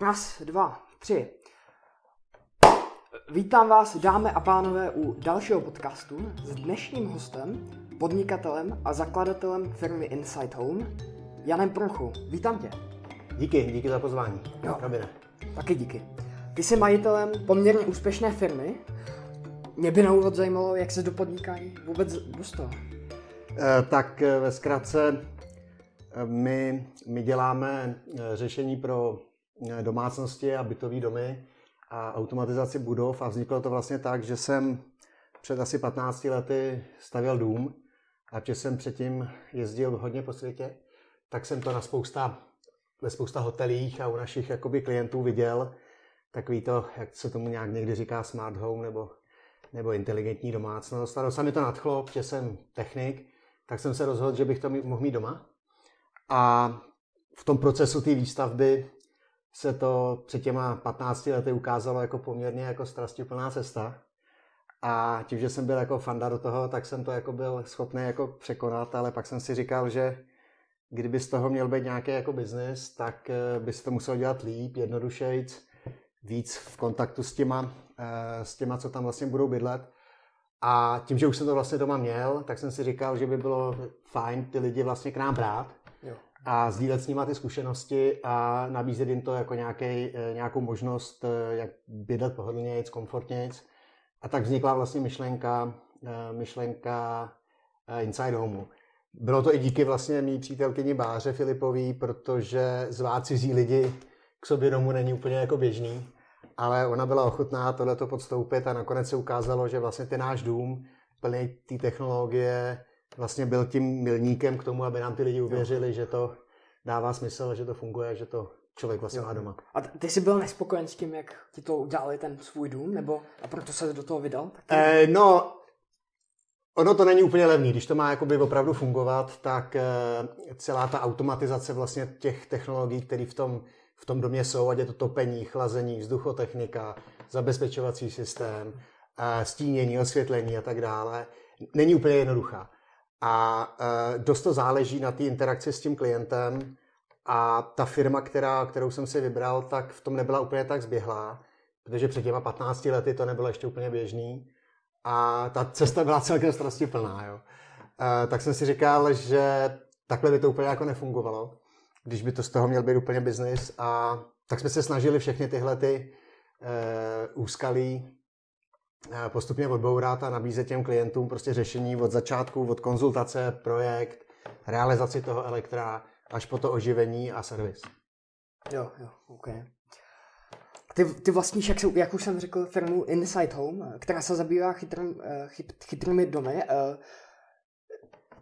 Raz, dva, tři. Vítám vás, dámy a pánové, u dalšího podcastu s dnešním hostem, podnikatelem a zakladatelem firmy Inside Home, Janem Prochu. Vítám tě. Díky, díky za pozvání. Jo. Robine. Taky díky. Ty jsi majitelem poměrně úspěšné firmy. Mě by na úvod zajímalo, jak se do podnikání vůbec dostal. Eh, Tak eh, ve zkratce eh, my, my děláme řešení pro domácnosti a bytové domy a automatizaci budov a vzniklo to vlastně tak, že jsem před asi 15 lety stavěl dům a že jsem předtím jezdil hodně po světě, tak jsem to na spousta, ve spousta hotelích a u našich jakoby klientů viděl, takový to, jak se tomu nějak někdy říká smart home nebo, nebo inteligentní domácnost. A se mi to nadchlo, protože jsem technik, tak jsem se rozhodl, že bych to mohl mít doma. A v tom procesu té výstavby se to před těma 15 lety ukázalo jako poměrně jako strastiplná cesta. A tím, že jsem byl jako fanda do toho, tak jsem to jako byl schopný jako překonat, ale pak jsem si říkal, že kdyby z toho měl být nějaký jako biznis, tak eh, by se to muselo dělat líp, jednodušejc, víc v kontaktu s těma, eh, s těma, co tam vlastně budou bydlet. A tím, že už jsem to vlastně doma měl, tak jsem si říkal, že by bylo fajn ty lidi vlastně k nám brát. A sdílet s nima ty zkušenosti a nabízet jim to jako nějaký, nějakou možnost, eh, jak bydlet pohodlnějc, komfortnějc. A tak vznikla vlastně myšlenka, eh, myšlenka eh, Inside Homeu. Bylo to i díky vlastně mý přítelkyni Báře Filipový, protože zvát cizí lidi k sobě domů není úplně jako běžný, ale ona byla ochotná tohleto podstoupit a nakonec se ukázalo, že vlastně ten náš dům plný té technologie vlastně byl tím milníkem k tomu, aby nám ty lidi uvěřili, že to dává smysl, že to funguje, že to člověk vlastně má doma. A ty jsi byl nespokojen s tím, jak ti to udělali ten svůj dům, nebo a proto se do toho vydal? Tak Eh, no, ono to není úplně levný. Když to má jakoby opravdu fungovat, tak eh, celá ta automatizace vlastně těch technologií, které v tom, v tom domě jsou, ať je to topení, chlazení, vzduchotechnika, zabezpečovací systém, eh, stínění, osvětlení a tak dále, není úplně jednoduchá. A eh, dost to záleží na té interakci s tím klientem a ta firma, která, kterou jsem si vybral, tak v tom nebyla úplně tak zběhlá, protože před těma 15 lety to nebylo ještě úplně běžný a ta cesta byla celkem strastiplná. Jo. E, tak jsem si říkal, že takhle by to úplně jako nefungovalo, když by to z toho měl být úplně biznis a tak jsme se snažili všechny tyhle ty e, úskalí postupně odbourat a nabízet těm klientům prostě řešení od začátku, od konzultace, projekt, realizaci toho elektra, až po to oživení a servis. Jo, jo, OK. Ty, ty vlastníš, jak, se, jak už jsem řekl, firmu Inside Home, která se zabývá chytrým, eh, chyt, chytrými domy. Eh,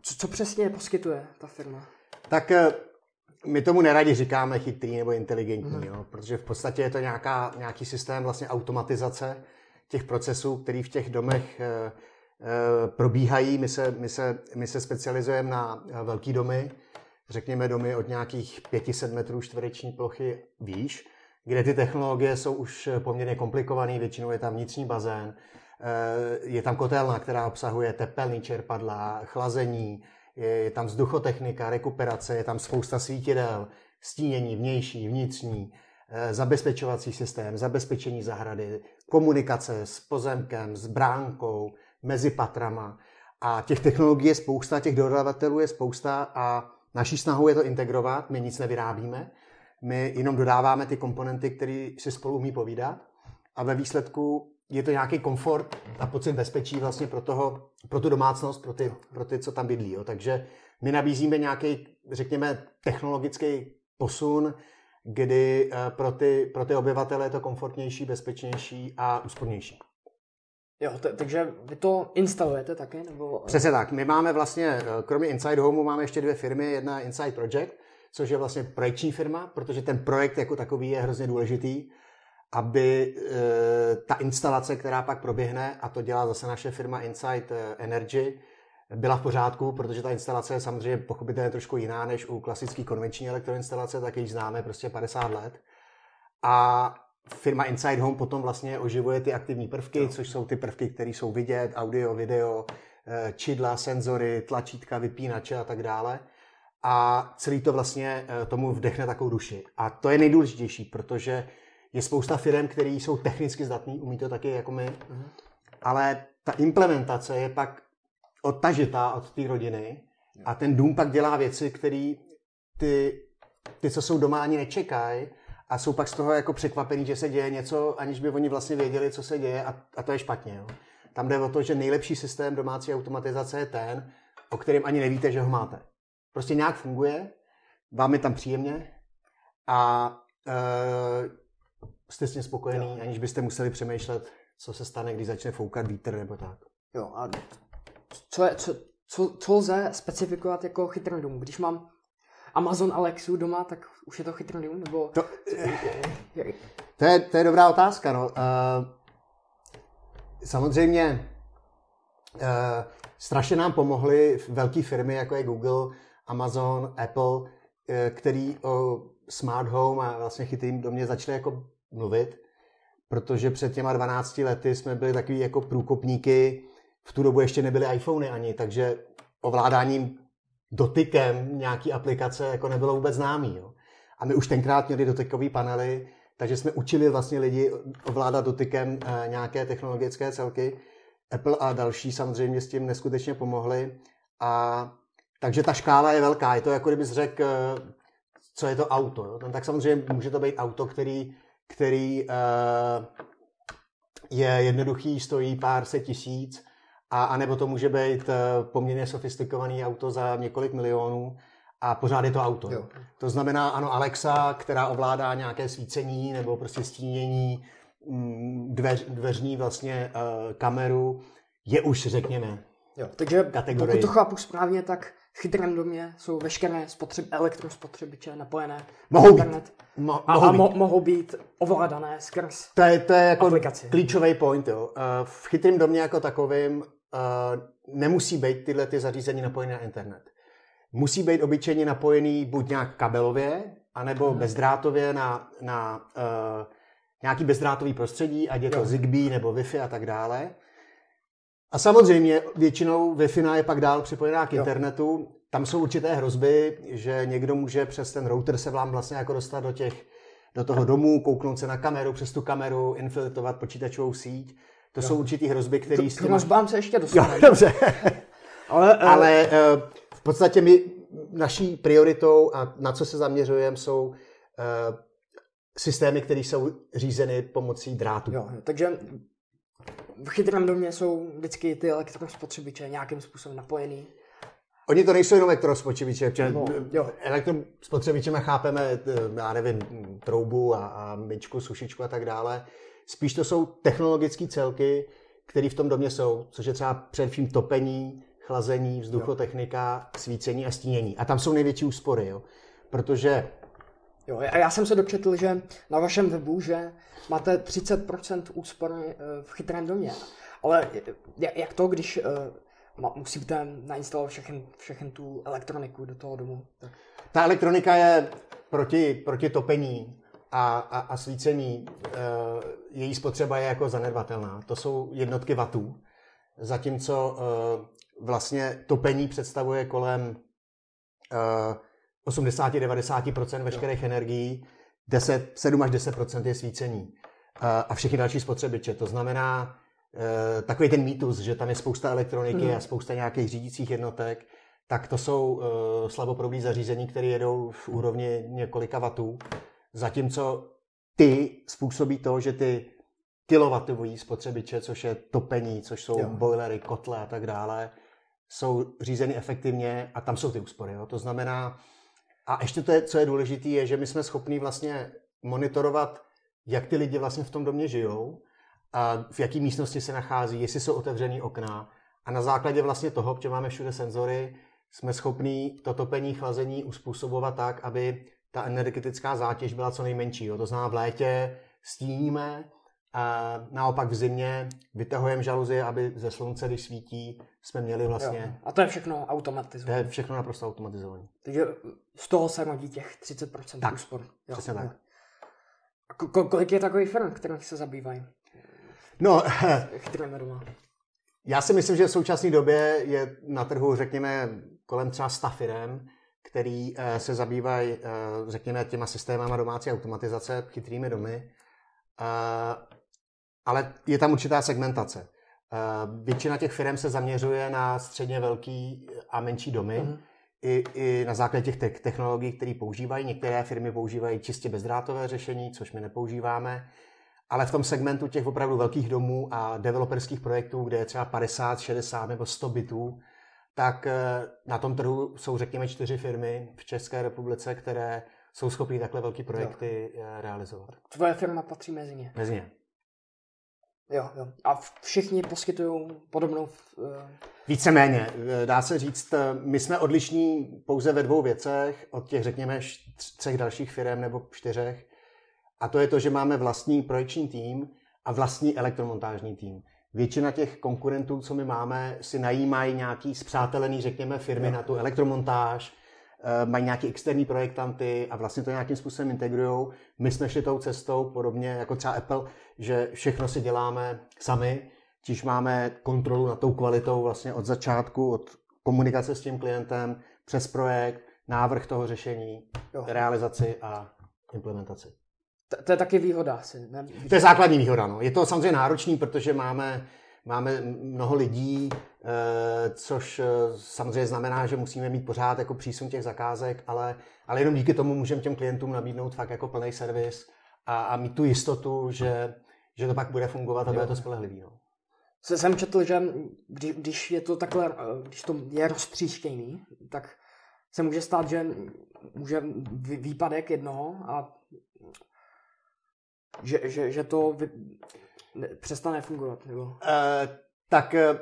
Co, co přesně poskytuje ta firma? Tak eh, my tomu neradi říkáme chytrý nebo inteligentní, jo, protože v podstatě je to nějaká, nějaký systém vlastně automatizace těch procesů, který v těch domech eh, eh, probíhají. My se, my se, my se specializujeme na eh, velký domy, řekněme domy od nějakých 500 metrů čtvereční plochy výš, kde ty technologie jsou už poměrně komplikované, většinou je tam vnitřní bazén, je tam kotelna, která obsahuje tepelný čerpadla, chlazení, je, tam vzduchotechnika, rekuperace, je tam spousta svítidel, stínění vnější, vnitřní, zabezpečovací systém, zabezpečení zahrady, komunikace s pozemkem, s bránkou, mezi patrama. A těch technologií je spousta, těch dodavatelů je spousta a naší snahou je to integrovat, my nic nevyrábíme, my jenom dodáváme ty komponenty, které si spolu umí povídat a ve výsledku je to nějaký komfort a pocit bezpečí vlastně pro, toho, pro tu domácnost, pro ty, pro ty, co tam bydlí. Jo. Takže my nabízíme nějaký, řekněme, technologický posun, kdy eh, pro ty, pro ty obyvatele je to komfortnější, bezpečnější a úspornější. Jo, t- takže vy to instalujete taky? Nebo... Přesně tak. My máme vlastně, eh, kromě Inside Homeu, máme ještě dvě firmy. Jedna je Inside Project, což je vlastně projekční firma, protože ten projekt jako takový je hrozně důležitý, aby e, ta instalace, která pak proběhne, a to dělá zase naše firma Inside Energy, byla v pořádku, protože ta instalace je samozřejmě pochopitelně trošku jiná než u klasické konvenční elektroinstalace, tak již známe prostě 50 let. A firma Inside Home potom vlastně oživuje ty aktivní prvky, což jsou ty prvky, které jsou vidět, audio, video, eh, čidla, senzory, tlačítka, vypínače a tak dále. a celý to vlastně eh, tomu vdechne takovou duši. A to je nejdůležitější, protože je spousta firm, které jsou technicky zdatný, umí to taky jako my, mm-hmm. ale ta implementace je pak odtažitá od té rodiny a ten dům pak dělá věci, které ty, ty, co jsou doma, ani nečekají a jsou pak z toho jako překvapený, že se děje něco, aniž by oni vlastně věděli, co se děje a, a to je špatně. Jo. Tam jde o to, že nejlepší systém domácí automatizace je ten, o kterém ani nevíte, že ho máte. Prostě nějak funguje, vám je tam příjemně a e, jste s ním spokojený, jo. aniž byste museli přemýšlet, co se stane, když začne foukat vítr nebo tak. Jo, a co, je, co, co, co lze specifikovat jako chytrý dům? Když mám Amazon Alexu doma, tak už je to chytrý dům? Nebo... To, to, je, to je dobrá otázka. No. Uh, samozřejmě uh, strašně nám pomohly velké firmy, jako je Google, Amazon, Apple, uh, který o smart home a vlastně chytrým domě začali jako mluvit, protože před těma 12 lety jsme byli takový jako průkopníky, v tu dobu ještě nebyly iPhony ani, takže ovládáním dotykem nějaký aplikace jako nebylo vůbec známý. Jo. A my už tenkrát měli dotykové panely, takže jsme učili vlastně lidi ovládat dotykem eh, nějaké technologické celky. Apple a další samozřejmě s tím neskutečně pomohli. A takže ta škála je velká. Je to jako kdybys řekl, eh, co je to auto. Jo? No, tak samozřejmě může to být auto, který, který eh, je jednoduchý, stojí pár set tisíc, a, a nebo to může být eh, poměrně sofistikovaný auto za několik milionů a pořád je to auto. Jo. To znamená, ano, Alexa, která ovládá nějaké svícení nebo prostě stínění, mm, dveř, dveřní vlastně uh, kameru, je už, řekněme, Jo, takže kategorii. pokud to chápu správně, tak v chytrém domě jsou veškeré spotřeb, elektrospotřebiče napojené mohou na internet být. Mo- mohou a, být. Mo- mohou být ovládané skrz To je, to je jako aplikaci. klíčový point. Jo. Uh, v chytrém domě jako takovým nemusí být tyhle ty zařízení napojené na internet. Musí být obyčejně napojený buď nějak kabelově, anebo hmm. bezdrátově na, na uh, nějaký bezdrátový prostředí, ať je to jo. Zigbee nebo Wi-Fi a tak dále. A samozřejmě většinou Wi-Fi je pak dál připojená k jo. internetu. Tam jsou určité hrozby, že někdo může přes ten router se vám vlastně jako dostat do těch do toho domu, kouknout se na kameru, přes tu kameru, infiltrovat počítačovou síť. To jo. jsou určitý hrozby, které... K hrozbám se ještě dostaneme. dobře. Ale, uh... Ale uh, v podstatě my, naší prioritou a na co se zaměřujeme, jsou uh, systémy, které jsou řízeny pomocí drátu. Jo, takže v chytrém domě jsou vždycky ty elektrospotřebiče nějakým způsobem napojený. Oni to nejsou jenom elektrospotřebiče, protože no, elektrospotřebičema chápeme, já nevím, troubu a, a myčku, sušičku a tak dále. Spíš to jsou technologické celky, které v tom domě jsou, což je třeba především topení, chlazení, vzduchotechnika, svícení a stínění. A tam jsou největší úspory, jo? protože... Jo, a já jsem se dočetl, že na vašem webu, že máte 30% úspory eh, v chytrém domě. Ale jak to, když eh, musíte nainstalovat všechny, všechny tu elektroniku do toho domu? Ta elektronika je proti, proti topení a, a, a svícení, e, její spotřeba je jako zanedbatelná. To jsou jednotky vatů, zatímco vlastně topení představuje kolem 80-90% veškerých jo. energií, 10, 7 až 10% je svícení a všechny další spotřebiče. To znamená, e, takový ten mýtus, že tam je spousta elektroniky hmm. a spousta nějakých řídících jednotek, tak to jsou e, slaboproudí zařízení, které jedou v úrovni několika vatů Zatímco ty způsobí to, že ty kilowattový spotřebiče, což je topení, což jsou jo. boilery, kotle a tak dále, jsou řízeny efektivně a tam jsou ty úspory. Jo. To znamená, a ještě to, je, co je důležité, je, že my jsme schopni vlastně monitorovat, jak ty lidi vlastně v tom domě žijou, a v jaký místnosti se nachází, jestli jsou otevřený okna. A na základě vlastně toho, že máme všude senzory, jsme schopni to topení, chlazení uspůsobovat tak, aby ta energetická zátěž byla co nejmenší. Jo. To znamená, v létě stíníme, a naopak v zimě vytahujeme žaluzie, aby ze slunce, když svítí, jsme měli vlastně... Jo. A to je všechno automatizované. To je všechno naprosto automatizované. Takže z toho se rodí těch 30% tak, úspor. Jo. Přesně tak. Ko- kolik je takových firm, které se zabývají? No, doma. Já si myslím, že v současné době je na trhu, řekněme, kolem třeba 100 firm, který eh, se zabývají, eh, řekněme, těma systémama domácí automatizace, chytrými domy, ale je tam určitá segmentace. Většina těch firm se zaměřuje na středně velký a menší domy, mm-hmm. i, i na základě těch technologií, které používají. Některé firmy používají čistě bezdrátové řešení, což my nepoužíváme. Ale v tom segmentu těch opravdu velkých domů a developerských projektů, kde je třeba 50, 60 nebo 100 bytů, tak eh, na tom trhu jsou řekněme čtyři firmy v České republice, které jsou schopné takhle velké projekty jo. Eh, realizovat. Tvoje firma patří mezi ně? Mezi ně. Jo, jo. A všichni poskytují podobnou... Uh... Víceméně, dá se říct, my jsme odlišní pouze ve dvou věcech od těch, řekněme, třech dalších firm nebo čtyřech. A to je to, že máme vlastní projekční tým a vlastní elektromontážní tým. Většina těch konkurentů, co my máme, si najímají nějaký zpřátelený, řekněme, firmy no. na tu elektromontáž, eh, mají nějaký externí projektanty a vlastně to nějakým způsobem integrují. My jsme šli tou cestou, podobně jako třeba Apple, že všechno si děláme sami, čiž máme kontrolu nad tou kvalitou vlastně od začátku, od komunikace s tím klientem, přes projekt, návrh toho řešení, jo. realizaci a implementaci. To, to je taky výhoda asi. Ne? To je základní výhoda. No. Je to samozřejmě náročný, protože máme, máme mnoho lidí, eh, což eh, samozřejmě znamená, že musíme mít pořád jako přísun těch zakázek, ale, ale jenom díky tomu můžeme těm klientům nabídnout fakt jako plný servis a, a mít tu jistotu, že, že to pak bude fungovat a bude to spolehlivý. No. Jsem četl, že když, když je to takhle, eh, když to je roztříštěný, tak se může stát, že může výpadek jednoho a že, že, že to vy, přestane fungovat? Nebo? Uh, tak uh,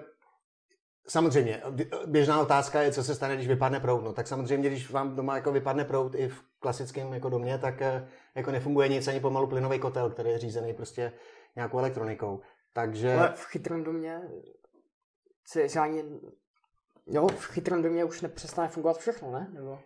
samozřejmě, běžná otázka je, co se stane, když vypadne proud. No, tak samozřejmě, když vám doma jako vypadne proud i v klasickém jako domě, tak uh, jako nefunguje nic ani pomalu plynový kotel, který je řízený prostě nějakou elektronikou. Takže... Ale v chytrém domě si ani... Jo, v chytrém domě už nepřestane fungovat všechno, ne? Nebo...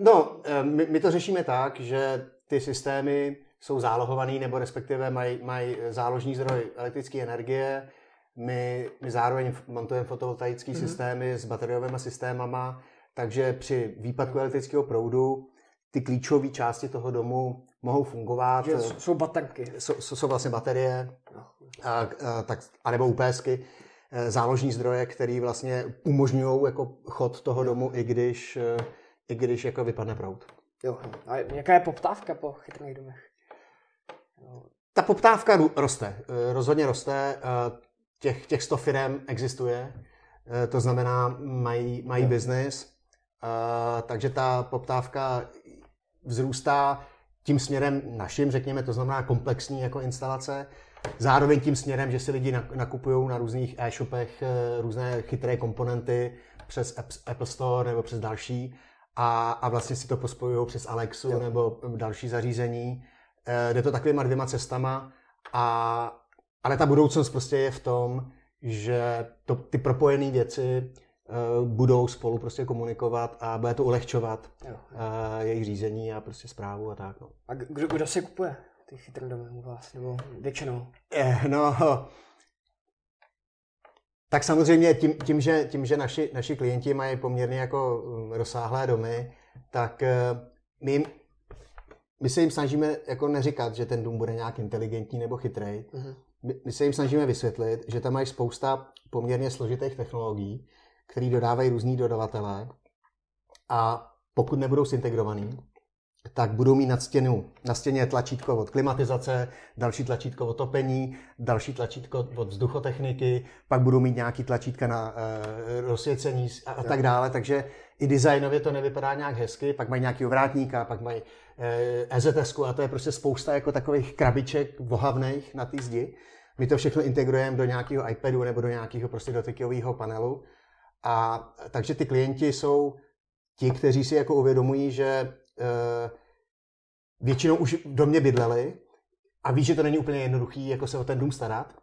No, my, my to řešíme tak, že ty systémy jsou zálohovaný nebo respektive mají, mají záložní zdroj elektrické energie. My, my zároveň montujeme fotovoltaické mm-hmm. systémy s bateriovými systémama, takže při výpadku elektrického proudu ty klíčové části toho domu mohou fungovat. Že jsou baterky. Jsou, jsou vlastně baterie, a, a, tak, anebo UPSky, e, záložní zdroje, které vlastně umožňují jako chod toho domu, i když, e, i když jako vypadne proud. Jo. A jaká je poptávka po chytrých domech? Ta poptávka roste, eh, rozhodně roste. Eh, těch, těch 100 firm existuje, eh, to znamená, mají, mají biznis, takže ta poptávka vzrůstá tím směrem naším, řekněme, to znamená komplexní jako instalace, zároveň tím směrem, že si lidi nakupují na různých e-shopech různé chytré komponenty přes Apple Store nebo přes další a, a vlastně si to pospojují přes Alexu jo. nebo další zařízení jde to takovýma dvěma cestama, a, ale ta budoucnost prostě je v tom, že to, ty propojené věci uh, budou spolu prostě komunikovat a bude to ulehčovat uh, jejich řízení a prostě zprávu a tak. No. A kdo, kdo si kupuje ty chytré domy u vás, nebo většinou? Eh, no, tak samozřejmě tím, tím, že, tím, že naši, naši klienti mají poměrně jako mm, rozsáhlé domy, tak my jim my se jim snažíme jako neříkat, že ten dům bude nějak inteligentní nebo chytrý. Uh-huh. My, my se jim snažíme vysvětlit, že tam mají spousta poměrně složitých technologií, které dodávají různí dodavatelé a pokud nebudou zintegrovaný, tak budou mít nad stěnu, na stěně tlačítko od klimatizace, další tlačítko od topení, další tlačítko od vzduchotechniky, pak budou mít nějaký tlačítka na e, rozsvěcení a, a tak dále, takže i designově to nevypadá nějak hezky, pak mají nějaký ovrátníka, pak mají EZS a to je prostě spousta jako takových krabiček vohavných na té zdi. My to všechno integrujeme do nějakého iPadu nebo do nějakého prostě dotykového panelu. A takže ty klienti jsou ti, kteří si jako uvědomují, že Eh, většinou už do mě bydleli a ví, že to není úplně jednoduchý, jako se o ten dům starat.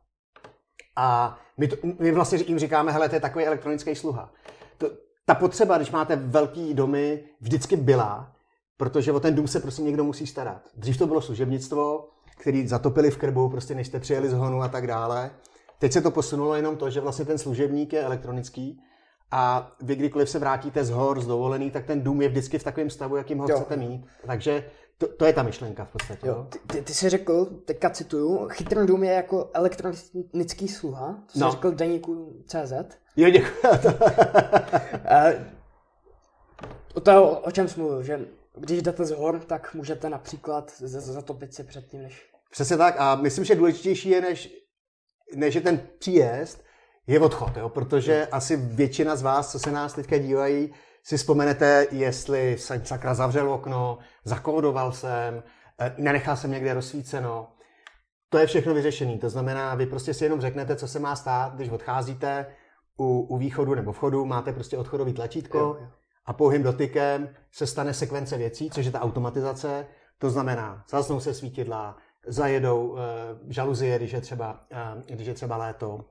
A my, to, my vlastně jim říkáme, hele, to je takový elektronický sluha. To, ta potřeba, když máte velký domy, vždycky byla, protože o ten dům se prostě někdo musí starat. Dřív to bylo služebnictvo, který zatopili v krbu, prostě než jste přijeli z honu a tak dále. Teď se to posunulo jenom to, že vlastně ten služebník je elektronický a vy kdykoliv se vrátíte z hor, z dovolený, tak ten dům je vždycky v takovém stavu, jakým ho jo. chcete mít. Takže to, to je ta myšlenka v podstatě. Jo. Ty, ty, ty jsi řekl, teďka cituju, chytrý dům je jako elektronický sluha, to jsi no. řekl v deníku CZ. Jo, děkuji. o to, o čem jsi mluvil, že když jdete z hor, tak můžete například zatopit si předtím, než... Přesně tak a myslím, že důležitější je, než, než je ten příjezd, je odchod, jo? protože jo. asi většina z vás, co se nás teďka dívají, si vzpomenete, jestli jsem sakra zavřel okno, zakódoval jsem, eh, nenechal jsem někde rozsvíceno. To je všechno vyřešené. To znamená, vy prostě si jenom řeknete, co se má stát, když odcházíte u, u východu nebo vchodu, máte prostě odchodový tlačítko jo, jo. A pouhým dotykem se stane sekvence věcí, což je ta automatizace. To znamená, zasnou se svítidla, zajedou uh, žaluzie, když je třeba, uh, když je třeba léto, uh,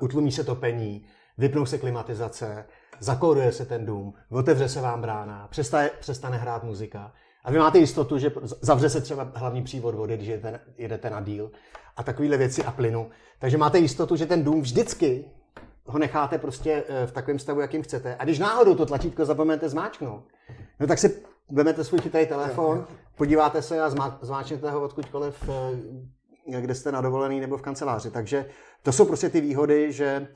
utlumí se topení, vypnou se klimatizace, zakóduje se ten dům, otevře se vám brána, přestane, přestane hrát muzika a vy máte jistotu, že zavře se třeba hlavní přívod vody, když jedete, jedete na díl a takovéhle věci a plynu. Takže máte jistotu, že ten dům vždycky ho necháte prostě eh, v takovém stavu, jakým chcete. A když náhodou to tlačítko zapomenete zmáčknout, no tak si vezmete svůj chytrý telefon, podíváte se a zmáčknete ho odkudkoliv, eh, kde jste na dovolený nebo v kanceláři. Takže to jsou prostě ty výhody, že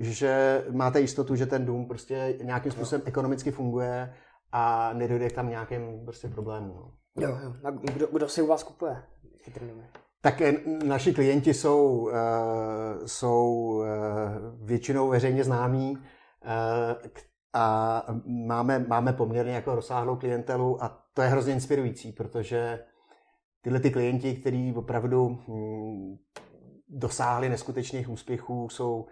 že máte jistotu, že ten dům prostě nějakým způsobem ekonomicky funguje a nedojde k tam nějakým prostě problémům. No. Jo, jo. A kdo, kdo si u vás kupuje chytrý domy? Tak eh, naši klienti jsou, uh, jsou uh, většinou veřejně známí uh, a máme, máme poměrně jako rozsáhlou klientelu a to je hrozně inspirující, protože tyhle ty klienti, kteří opravdu hm, dosáhli neskutečných úspěchů, jsou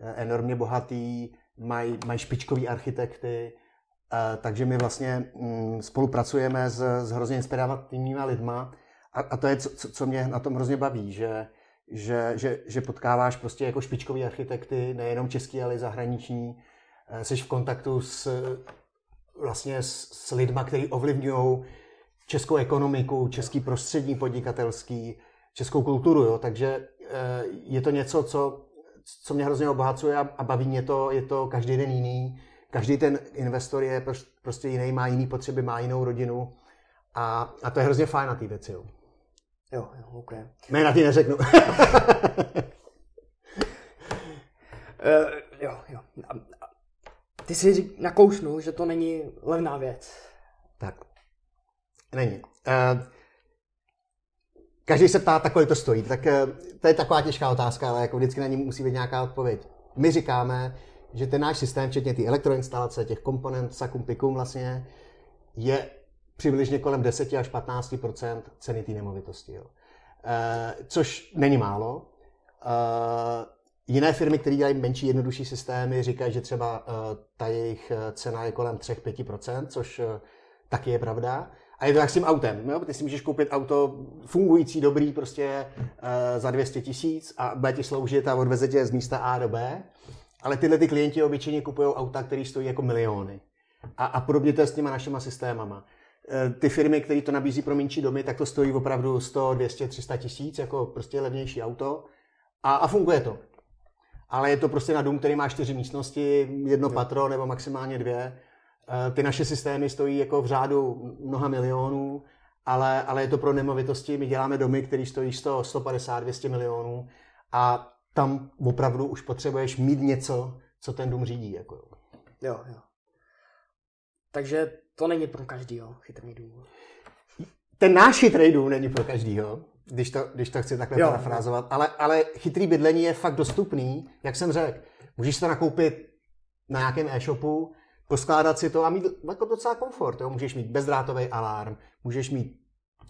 Eh, enormně bohatý, mají maj špičkový architekty, eh, takže my vlastně mm, spolupracujeme s, s hrozně inspirativníma lidma a, a to je, co, co mě na tom hrozně baví, že, že, že, že potkáváš prostě jako špičkový architekty, nejenom český, ale i zahraniční, eh, jsi v kontaktu s, vlastně s, s lidma, kteří ovlivňují českou ekonomiku, český prostředí podnikatelský, českou kulturu, jo? takže je to něco, co co mě hrozně obohacuje a, a baví mě to, je to každý den jiný. Každý ten investor je prostě jiný, má jiný potřeby, má jinou rodinu a, a to je hrozně fajn na té věci. Jo. Jo, jo, ok. Jména ti neřeknu. uh, jo, jo. Ty si nakoušnul, že to není levná věc. Tak. Není. Uh, Každý se ptá, tak kolik to stojí. Tak eh, to je taková těžká otázka, ale jako vždycky na ní musí být nějaká odpověď. My říkáme, že ten náš systém, včetně ty elektroinstalace, těch komponent sakum pikum vlastně, je přibližně kolem 10 až 15 ceny té nemovitosti. Jo. E, což není málo. E, jiné firmy, které dělají menší, jednodušší systémy, říkají, že třeba e, ta jejich cena je kolem 3-5 což e, taky je pravda. A je to jak s tím autem. Jo? Ty si můžeš koupit auto fungující, dobrý, prostě uh, za 200 tisíc a bude ti sloužit a odveze tě z místa A do B. Ale tyhle ty klienti obyčejně kupují auta, které stojí jako miliony. A, a podobně to je s těma našima systémama. Uh, ty firmy, které to nabízí pro menší domy, tak to stojí opravdu 100, 200, 300 tisíc, jako prostě levnější auto. A, a funguje to. Ale je to prostě na dům, který má čtyři místnosti, jedno patro nebo maximálně dvě Eh, ty naše systémy stojí jako v řádu mnoha milionů, ale, ale je to pro nemovitosti. My děláme domy, které stojí 100, 150, 200 milionů a tam opravdu už potřebuješ mít něco, co ten dům řídí. Jako. Jo, jo. Takže to není pro každýho chytrý dům. Ten náš chytrý dům není pro každýho, když to, když to chci takhle jo. parafrázovat, ale, ale chytrý bydlení je fakt dostupný, jak jsem řekl. Můžeš to nakoupit na nějakém e-shopu, poskládat si to a mít jako docela komfort. Jo? Můžeš mít bezdrátový alarm, můžeš mít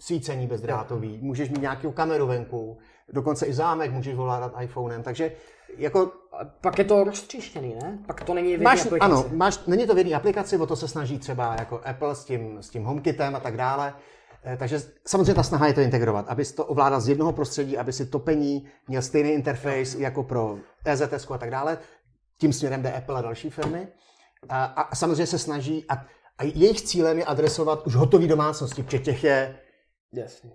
svícení bezdrátový, můžeš mít nějakou kameru venku, dokonce i zámek můžeš voládat iPhonem, takže jako... A pak je to roztříštěný, ne? Pak to není v máš, aplikaci. Ano, máš, není to v jedné aplikaci, o to se snaží třeba jako Apple s tím, s tím HomeKitem a tak dále. Eh, takže samozřejmě ta snaha je to integrovat, abys to ovládal z jednoho prostředí, aby si topení měl stejný interface jako pro EZS a tak dále. Tím směrem jde Apple a další firmy. A, a samozřejmě se snaží, a, a jejich cílem je adresovat už hotové domácnosti, protože těch je Jasně.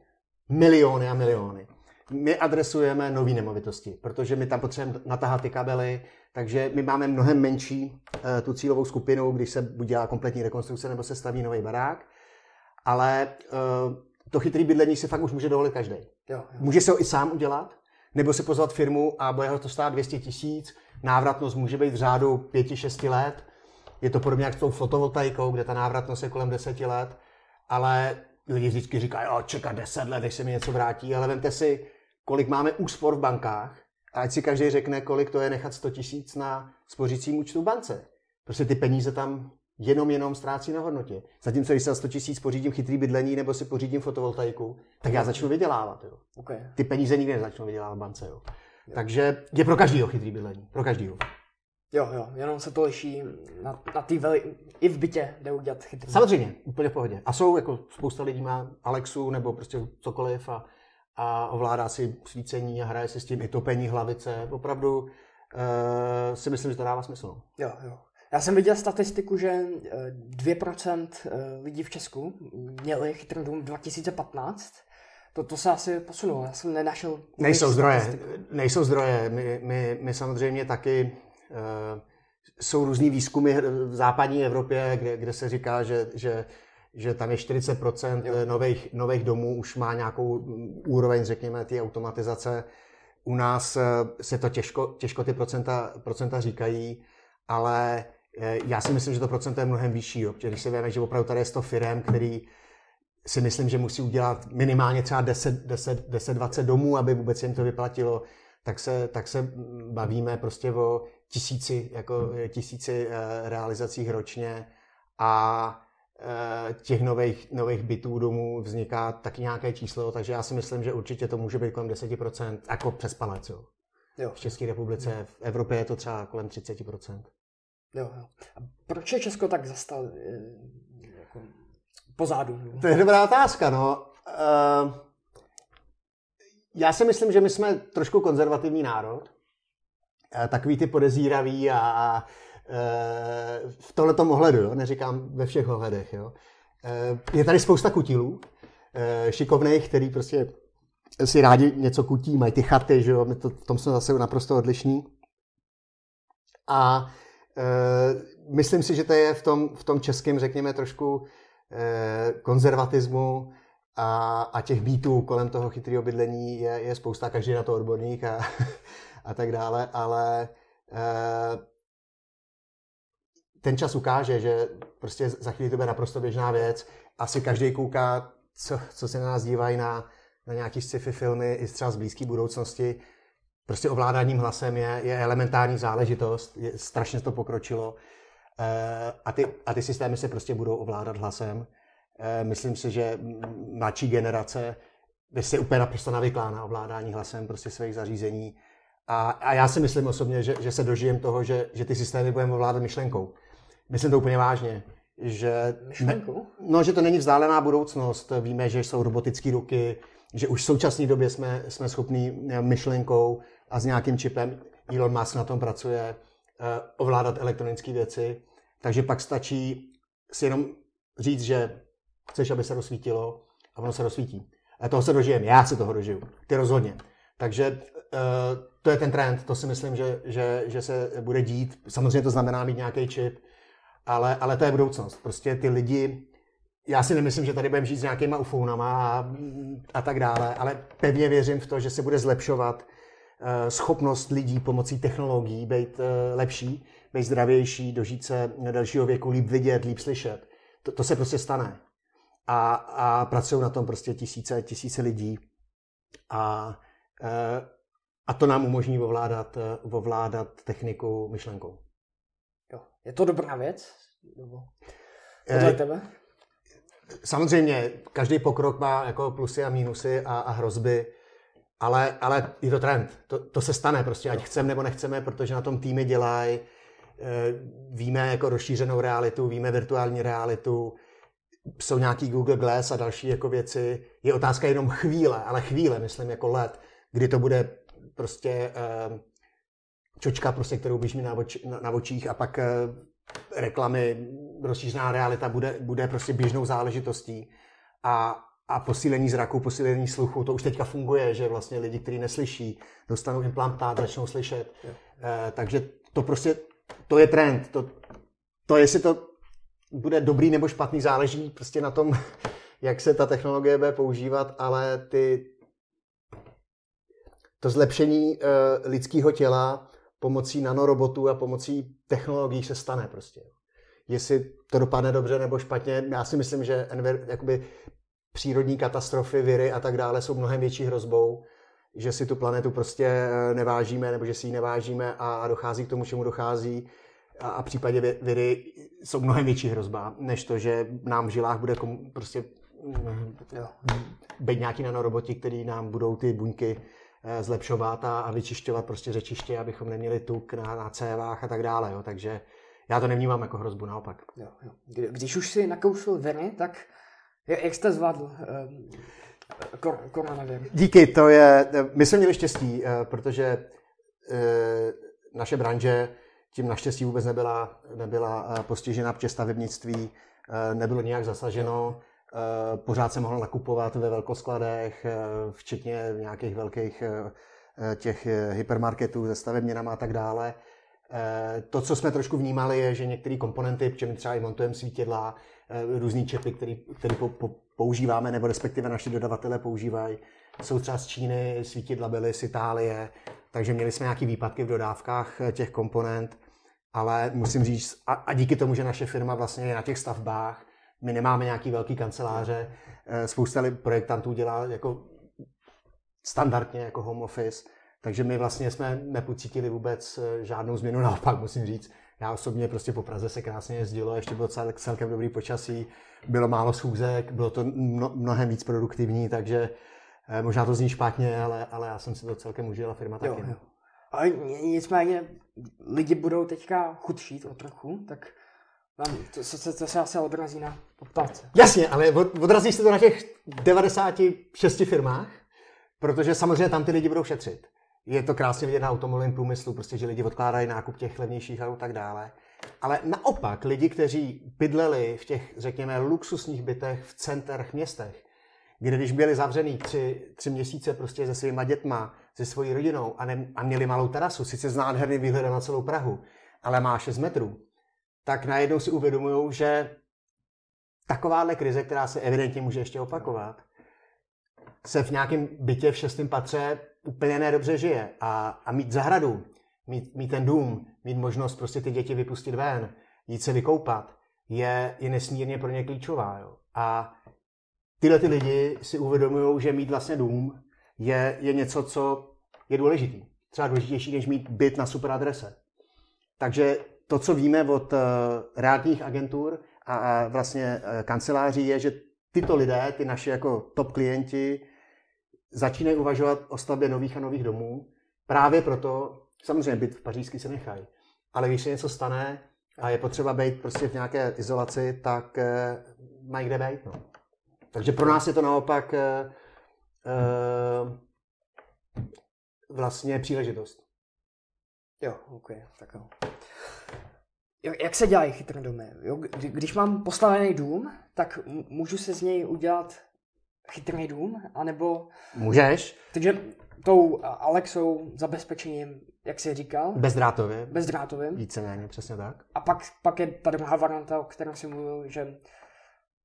miliony a miliony. My adresujeme nové nemovitosti, protože my tam potřebujeme natáhat ty kabely, takže my máme mnohem menší uh, tu cílovou skupinu, když se buď dělá kompletní rekonstrukce nebo se staví nový barák, ale uh, to chytrý bydlení si fakt už může dovolit každý. Může se ho i sám udělat, nebo si pozvat firmu a bude ho to stát 200 tisíc, návratnost může být v řádu 5-6 let, je to podobně jak s tou fotovoltaikou, kde ta návratnost je kolem 10 let, ale lidi vždycky říkají, jo, čekat 10 let, než se mi něco vrátí, ale vemte si, kolik máme úspor v bankách a ať si každý řekne, kolik to je nechat 100 tisíc na spořícím účtu v bance. Prostě ty peníze tam jenom jenom ztrácí na hodnotě. Zatímco když se za 100 tisíc pořídím chytrý bydlení nebo si pořídím fotovoltaiku, tak já začnu vydělávat. Jo. Okay. Ty peníze nikdy nezačnou vydělávat v bance. Jo. Jo. Takže je pro každýho chytrý bydlení. Pro každýho. Jo, jo, jenom se to liší na, na té veli... I v bytě jde udělat chytrý. Samozřejmě, úplně v pohodě. A jsou jako spousta lidí má Alexu nebo prostě cokoliv a, a ovládá si svícení a hraje si s tím i topení hlavice. Opravdu uh, si myslím, že to dává smysl. Jo, jo. Já jsem viděl statistiku, že 2% eh, eh, lidí v Česku měli chytrý dům 2015. To, to se asi posunulo, já jsem nenašel... Nejsou zdroje, statistiku. nejsou zdroje. My, my, my samozřejmě taky... Uh, jsou různý výzkumy v západní Evropě, kde, kde se říká, že, že, že tam je 40% nových, nových domů už má nějakou úroveň, řekněme, ty automatizace. U nás se to těžko, těžko ty procenta, procenta říkají, ale Eh, já si myslím, že to procento je mnohem vyšší, jo, protože když se víme, že opravdu tady je 100 firm, který si myslím, že musí udělat minimálně třeba 10, 10, 10 20 domů, aby vůbec jim to vyplatilo, tak se, tak se bavíme prostě o tisíci, jako tisíci eh, realizacích ročně. A eh, těch nových, nových bytů domů vzniká taky nějaké číslo, takže já si myslím, že určitě to může být kolem 10%, jako přes palec. Jo. Jo. V České republice, v Evropě je to třeba kolem 30%. Jo, jo. A proč je Česko tak zastal eh, jako pozadu? To je dobrá otázka, no. Uh, já si myslím, že my jsme trošku konzervativní národ. Uh, takový ty podezíravý a, a v tomto ohledu, jo, neříkám ve všech ohledech. Jo. Uh, je tady spousta kutilů, uh, šikovných, který prostě si rádi něco kutí, mají ty chaty, že jo, my to, v tom jsme zase naprosto odlišní. A Eh, myslím si, že to je v tom, v tom českém, řekněme, trošku eh, konzervatismu a, a těch býtů kolem toho chytrého bydlení je, je spousta, každý na to odborník a, a tak dále, ale eh, ten čas ukáže, že prostě za chvíli to bude naprosto běžná věc. Asi každý kouká, co, co se na nás dívají na, na nějaký sci-fi filmy i třeba z blízké budoucnosti, Prostě ovládáním hlasem je, je elementární záležitost, je, strašně to pokročilo e, a, ty, a ty systémy se prostě budou ovládat hlasem. E, myslím si, že mladší generace by se úplně naprosto navyklá na ovládání hlasem prostě svých zařízení. A, a já si myslím osobně, že, že se dožijem toho, že, že ty systémy budeme ovládat myšlenkou. Myslím to úplně vážně. Že, myšlenkou? No, že to není vzdálená budoucnost. Víme, že jsou robotické ruky, že už v současné době jsme, jsme schopní eh, myšlenkou a s nějakým čipem, Elon Musk na tom pracuje, eh, ovládat elektronické věci, takže pak stačí si jenom říct, že chceš, aby se rozsvítilo a ono se rozsvítí. A toho se dožijem, já si toho dožiju, ty rozhodně. Takže eh, to je ten trend, to si myslím, že, že, že se bude dít. Samozřejmě to znamená mít nějaký čip, ale, ale to je budoucnost. Prostě ty lidi já si nemyslím, že tady budeme žít s nějakýma ufounama a, a tak dále, ale pevně věřím v to, že se bude zlepšovat uh, schopnost lidí pomocí technologií být uh, lepší, být zdravější, dožít se dalšího věku, líp vidět, líp slyšet. To, to se prostě stane. A, a pracují na tom prostě tisíce, tisíce lidí. A, uh, a to nám umožní ovládat, ovládat techniku myšlenkou. Jo. Je to dobrá věc? Nebo podle tebe? samozřejmě každý pokrok má jako plusy a mínusy a, a hrozby, ale, ale je to trend. To, to se stane prostě, ať chceme nebo nechceme, protože na tom týmy dělají, eh, víme jako rozšířenou realitu, víme virtuální realitu, jsou nějaký Google Glass a další jako věci. Je otázka jenom chvíle, ale chvíle, myslím jako let, kdy to bude prostě eh, čočka, prostě, kterou běží na, oč, na, na očích a pak eh, reklamy, rozšířená realita bude, bude prostě běžnou záležitostí. A, a posílení zraku, posílení sluchu, to už teďka funguje, že vlastně lidi, kteří neslyší, dostanou implantát, začnou slyšet. E, takže to prostě, to je trend. To, to jestli to bude dobrý nebo špatný, záleží prostě na tom, jak se ta technologie bude používat, ale ty, to zlepšení uh, lidského těla pomocí nanorobotů a pomocí technologií se stane prostě. Jestli to dopadne dobře nebo špatně, já si myslím, že enver, jakoby přírodní katastrofy, viry a tak dále jsou mnohem větší hrozbou, že si tu planetu prostě eh, nevážíme nebo že si ji nevážíme a dochází k tomu, čemu dochází a, a v případě viry jsou mnohem větší hrozba, než to, že nám v žilách bude komu, prostě mm, být nějaký nanoroboti, který nám budou ty buňky zlepšovat a, a vyčišťovat prostě řečiště, abychom neměli tuk na, na cévách a tak dále. Jo. Takže já to nevnímám jako hrozbu, naopak. Jo, jo. Když už si nakoušel veny, tak jak jste zvládl um, koronavir? Díky, to je, my jsme měli štěstí, eh, protože naše branže tím naštěstí vůbec nebyla, nebyla eh, postižena, protože stavebnictví eh, nebylo nějak zasaženo. Eh, pořád se mohlo nakupovat ve velkoskladech, včetně nějakých velkých těch hypermarketů se stavebněnama a tak dále. To, co jsme trošku vnímali, je, že některé komponenty, protože my třeba i montujeme svítidla, různý čepy, které používáme, nebo respektive naši dodavatelé používají, jsou třeba z Číny, svítidla byly z Itálie, takže měli jsme nějaké výpadky v dodávkách těch komponent ale musím říct, a, a díky tomu, že naše firma vlastně je na těch stavbách, my nemáme nějaký velký kanceláře, eh, spousta projektantů dělá jako standardně jako home office, takže my vlastně jsme nepocítili vůbec eh, žádnou změnu, naopak musím říct, já osobně prostě po Praze se krásně jezdilo, ještě bylo cel, celkem dobrý počasí, bylo málo schůzek, bylo to mnohem víc produktivní, takže eh, možná to zní špatně, ale, ale já jsem si to celkem užil a firma taky. Jo, jo. Ale nicméně lidi budou teďka chudší to trochu, tak to, to, to se asi odrazí na poptávce. Jasně, ale odrazí se to na těch 96 firmách, protože samozřejmě tam ty lidi budou šetřit. Je to krásně vidět na automobilovém průmyslu, prostě, že lidi odkládají nákup těch levnějších aut a tak dále. Ale naopak lidi, kteří bydleli v těch, řekněme, luxusních bytech v centrech městech, kde když byli zavřený tři, tři měsíce prostě se svýma dětma, se svojí rodinou a, ne, a měli malou terasu, sice s nádherným výhledem na celou Prahu, ale má 6 metrů, tak najednou si uvědomují, že takováhle krize, která se evidentně může ještě opakovat, se v nějakém bytě v šestém patře úplně nedobře žije. A, a mít zahradu, mít, mít ten dům, mít možnost prostě ty děti vypustit ven, jít se vykoupat, je, je nesmírně pro ně klíčová. Jo. A tyhle ty lidi si uvědomují, že mít vlastně dům je, je něco, co je důležitý. Třeba důležitější, než mít byt na super adrese. Takže to, co víme od uh, realitních agentur a, vlastně uh, kanceláří, je, že tyto lidé, ty naši jako top klienti, začínají uvažovat o stavbě nových a nových domů. Právě proto, samozřejmě byt v pařížsky se nechají, ale když se něco stane a je potřeba být prostě v nějaké izolaci, tak uh, mají kde být. No. Takže pro nás je to naopak vlastně příležitost. Jo, ok, tak jo. Jak se dělají chytré domy? Jo, když mám postavený dům, tak můžu se z něj udělat chytrý dům, anebo... Můžeš. Takže tou Alexou zabezpečením, jak jsi říkal? Bezdrátově. Bezdrátovým. Víceméně, přesně tak. A pak, pak je ta druhá varianta, o které jsem mluvil, že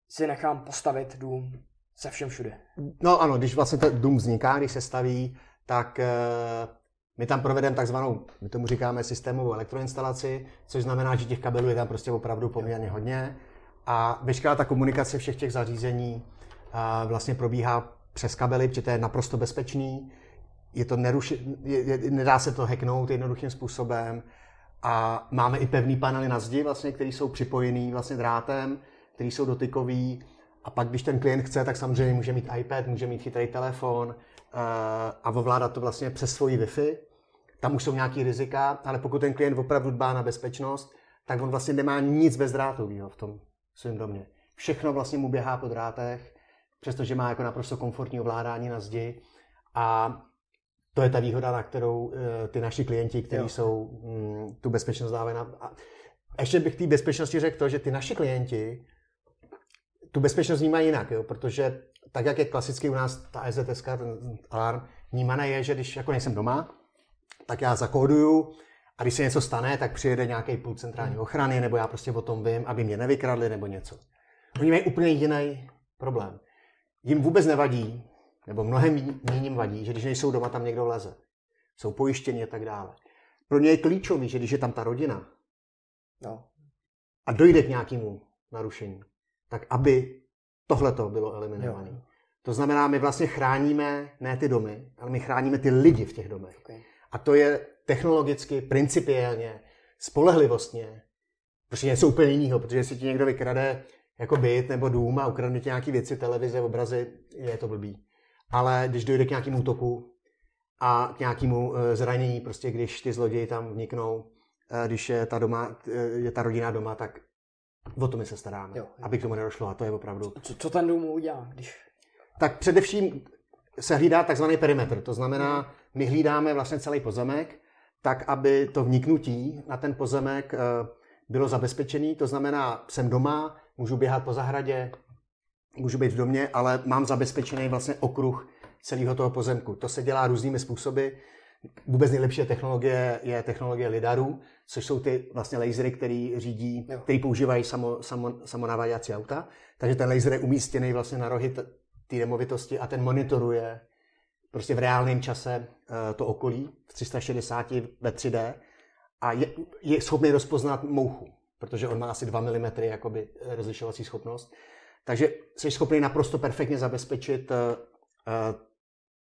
si nechám postavit dům se všem všude. No ano, když vlastně ten dům vzniká, když se staví, tak eh, my tam provedeme takzvanou, my tomu říkáme systémovou elektroinstalaci, což znamená, že těch kabelů je tam prostě opravdu poměrně hodně. A veškerá ta komunikace všech těch zařízení vlastně probíhá přes kabely, protože to je naprosto bezpečný, je to neruši, je, je, nedá se to hacknout jednoduchým způsobem. A máme i pevný panely na zdi, vlastně, které jsou připojený vlastně drátem, které jsou dotykový. A pak, když ten klient chce, tak samozřejmě může mít iPad, může mít chytrý telefon a ovládat to vlastně přes svoji Wi-Fi. Tam už jsou nějaký rizika, ale pokud ten klient opravdu dbá na bezpečnost, tak on vlastně nemá nic bezdrátového v tom svém domě. Všechno vlastně mu běhá po drátech, přestože má jako naprosto komfortní ovládání na zdi a to je ta výhoda, na kterou eh, ty naši klienti, kteří jsou mm, tu bezpečnost dávají na... A ještě bych té bezpečnosti řekl to, že ty naši klienti tu bezpečnost vnímají jinak, jo, protože tak, jak je klasicky u nás ta EZS, ten alarm, vnímané je, že když jako nejsem doma, tak já zakóduju a když se něco stane, tak přijede nějaký půl centrální hmm. ochrany, nebo já prostě o tom vím, aby mě nevykradli, nebo něco. Oni mají úplně jiný problém. Jim vůbec nevadí, nebo mnohem méně vadí, že když nejsou doma, tam někdo leze. Jsou pojištěni a tak dále. Pro ně je klíčový, že když je tam ta rodina no. a dojde k nějakému narušení, tak aby tohleto bylo eliminované. To znamená, my vlastně chráníme ne ty domy, ale my chráníme ty lidi v těch domech. Okay. A to je technologicky, principiálně, spolehlivostně, prostě něco úplně jiného, protože jestli ti někdo vykrade jako byt nebo dům a ukradne ti nějaké věci, televize, obrazy, je to blbý. Ale když dojde k nějakému útoku a k nějakému eh, zranění, prostě když ty zloději tam vniknou, eh, když je ta, doma, eh, je ta rodina doma, tak o to my se staráme, jo, jo. aby k tomu nedošlo a to je opravdu... Co, co ten dům udělá, když... Tak především se hlídá takzvaný perimetr, to znamená, my hlídáme vlastně celý pozemek, tak, aby to vniknutí na ten pozemek bylo zabezpečený, to znamená, jsem doma, můžu běhat po zahradě, můžu být v domě, ale mám zabezpečený vlastně okruh celého toho pozemku. To se dělá různými způsoby. Vůbec nejlepší technologie je technologie lidarů, což jsou ty vlastně lasery, který řídí, jo. který používají samo, samo, samonaváděcí auta. Takže ten laser je umístěný vlastně na rohy té nemovitosti a ten monitoruje prostě v reálném čase uh, to okolí v 360 ve 3D a je, je schopný rozpoznat mouchu, protože on má asi 2 mm jakoby rozlišovací schopnost. Takže jsi schopný naprosto perfektně zabezpečit uh,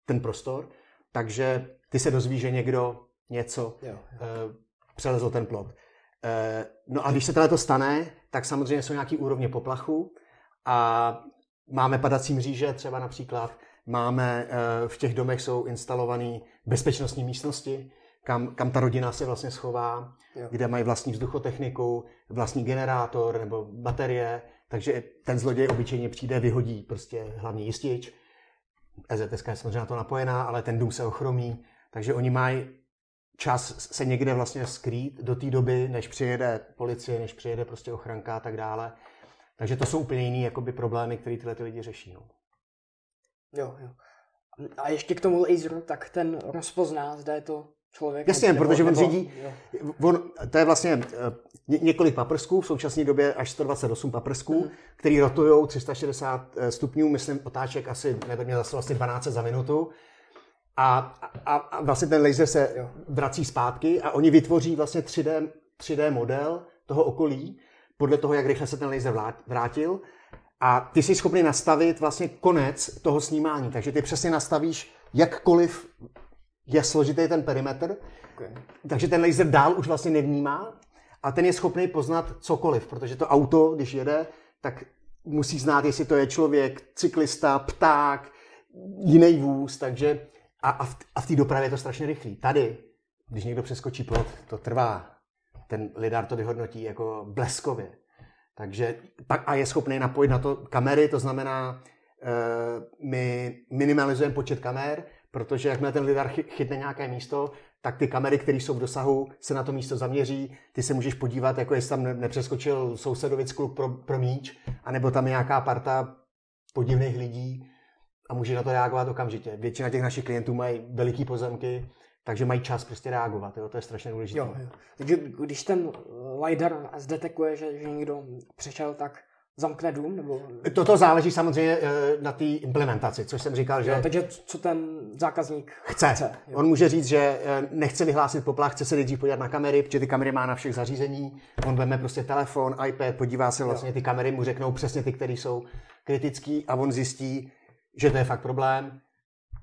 ten prostor, takže ty se dozvíš, že někdo něco jo, jo. Přelezl ten plot. No a když se tohle to stane, tak samozřejmě jsou nějaký úrovně poplachu a máme padací mříže třeba například, máme uh, v těch domech jsou instalované bezpečnostní místnosti, kam, kam ta rodina se vlastně schová, jo. kde mají vlastní vzduchotechniku, vlastní generátor nebo baterie, takže ten zloděj obyčejně přijde, vyhodí prostě hlavní jistič, EZS je samozřejmě na to napojená, ale ten dům se ochromí, takže oni mají čas se někde vlastně skrýt do té doby, než přijede policie, než přijede prostě ochranka a tak dále. Takže to jsou úplně jiný jakoby, problémy, které tyhle ty lidi řeší. No. Jo, jo. A ještě k tomu laseru, tak ten rozpozná, zda je to člověk. Jasně, nebo, protože on řídí, on, to je vlastně uh, několik paprsků, v současné době až 128 paprsků, mm. který rotují 360 eh, stupňů, myslím otáček asi, nebo mě zase vlastně 12 za minutu. A, a, a vlastně ten laser se jo. vrací zpátky a oni vytvoří vlastně 3D, 3D model toho okolí, podle toho, jak rychle se ten laser vrátil. A ty jsi schopný nastavit vlastně konec toho snímání. Takže ty přesně nastavíš jakkoliv je složitý ten perimetr, okay. takže ten laser dál už vlastně nevnímá a ten je schopný poznat cokoliv, protože to auto, když jede, tak musí znát, jestli to je člověk, cyklista, pták, jiný vůz, takže a, a v, a v té dopravě je to strašně rychlý. Tady, když někdo přeskočí plot, to trvá. Ten lidar to vyhodnotí jako bleskově. Takže pak a je schopný napojit na to kamery, to znamená, e, my minimalizujeme počet kamer, protože jakmile ten lidar chytne nějaké místo, tak ty kamery, které jsou v dosahu, se na to místo zaměří. Ty se můžeš podívat, jako jestli tam nepřeskočil sousedovic kluk pro, pro míč, anebo tam je nějaká parta podivných lidí a může na to reagovat okamžitě. Většina těch našich klientů mají veliký pozemky, takže mají čas prostě reagovat. Jo? To je strašně důležité. Jo, jo. Takže když ten LiDAR zdetekuje, že, že někdo přešel, tak zamkne dům? Nebo... Toto záleží samozřejmě eh, na té implementaci, což jsem říkal, že... Jo, takže co ten zákazník chce. chce On může říct, že eh, nechce vyhlásit poplach, chce se nejdřív podívat na kamery, protože ty kamery má na všech zařízení. On veme prostě telefon, iPad, podívá se vlastně, jo. ty kamery mu řeknou přesně ty, které jsou kritický a on zjistí, že to je fakt problém,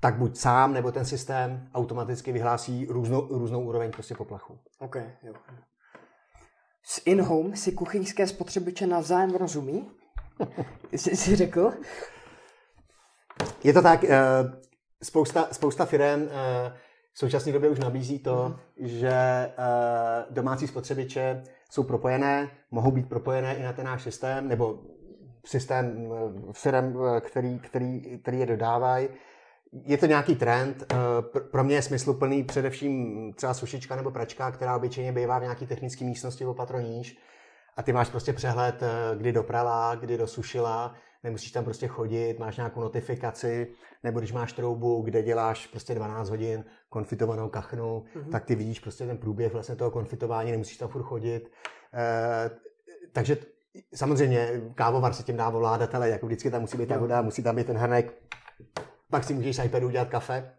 tak buď sám nebo ten systém automaticky vyhlásí různou, různou úroveň prostě poplachu. OK, jo. S in-home si kuchyňské spotřebiče navzájem rozumí? jsi, jsi řekl? Je to tak, eh, spousta, spousta firm eh, v současné době už nabízí to, mm. že eh, domácí spotřebiče jsou propojené, mohou být propojené i na ten náš systém, nebo systém firm, který, který, který je dodávají je to nějaký trend. Eh, pro mě je smysluplný především třeba sušička nebo pračka, která obyčejně bývá v nějaké technické místnosti o patro níž. a ty máš prostě přehled, eh, kdy doprala, kdy dosušila, nemusíš tam prostě chodit, máš nějakou notifikaci, nebo když máš troubu, kde děláš prostě 12 hodin konfitovanou kachnu, mm-hmm. tak ty vidíš prostě ten průběh vlastně toho konfitování, nemusíš tam furt chodit. E, takže samozřejmě kávovar se tím dá ovládat, ale jako vždycky tam musí být ta voda, musí tam být ten hrnek, pak si můžeš iPadu udělat kafe,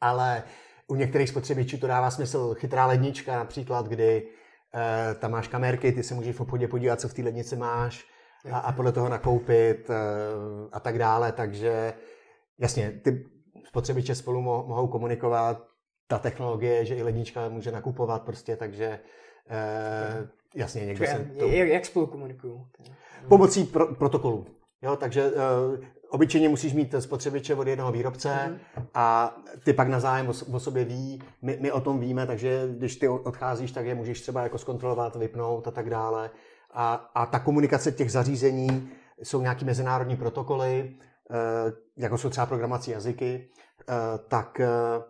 ale u některých spotřebičů to dává smysl. Chytrá lednička například, kdy e, tam máš kamerky, ty se můžeš v obchodě podívat, co v té lednici máš a, a podle toho nakoupit e, a tak dále. Takže jasně, ty spotřebiče spolu mo- mohou komunikovat, ta technologie, že i lednička může nakupovat prostě, takže e, jasně, někdo se to... Jak, jak spolu komunikují? Pomocí pro, protokolu. Jo, takže obyčejně musíš mít spotřebiče od jednoho výrobce mm-hmm. a ty pak na zájem o, sobě ví, my, my o tom víme, takže když ty odcházíš, tak je můžeš třeba jako zkontrolovat, vypnout a tak dále. A, a ta komunikace těch zařízení jsou nějaký mezinárodní protokoly, uh, jako jsou třeba programací jazyky, uh, tak uh,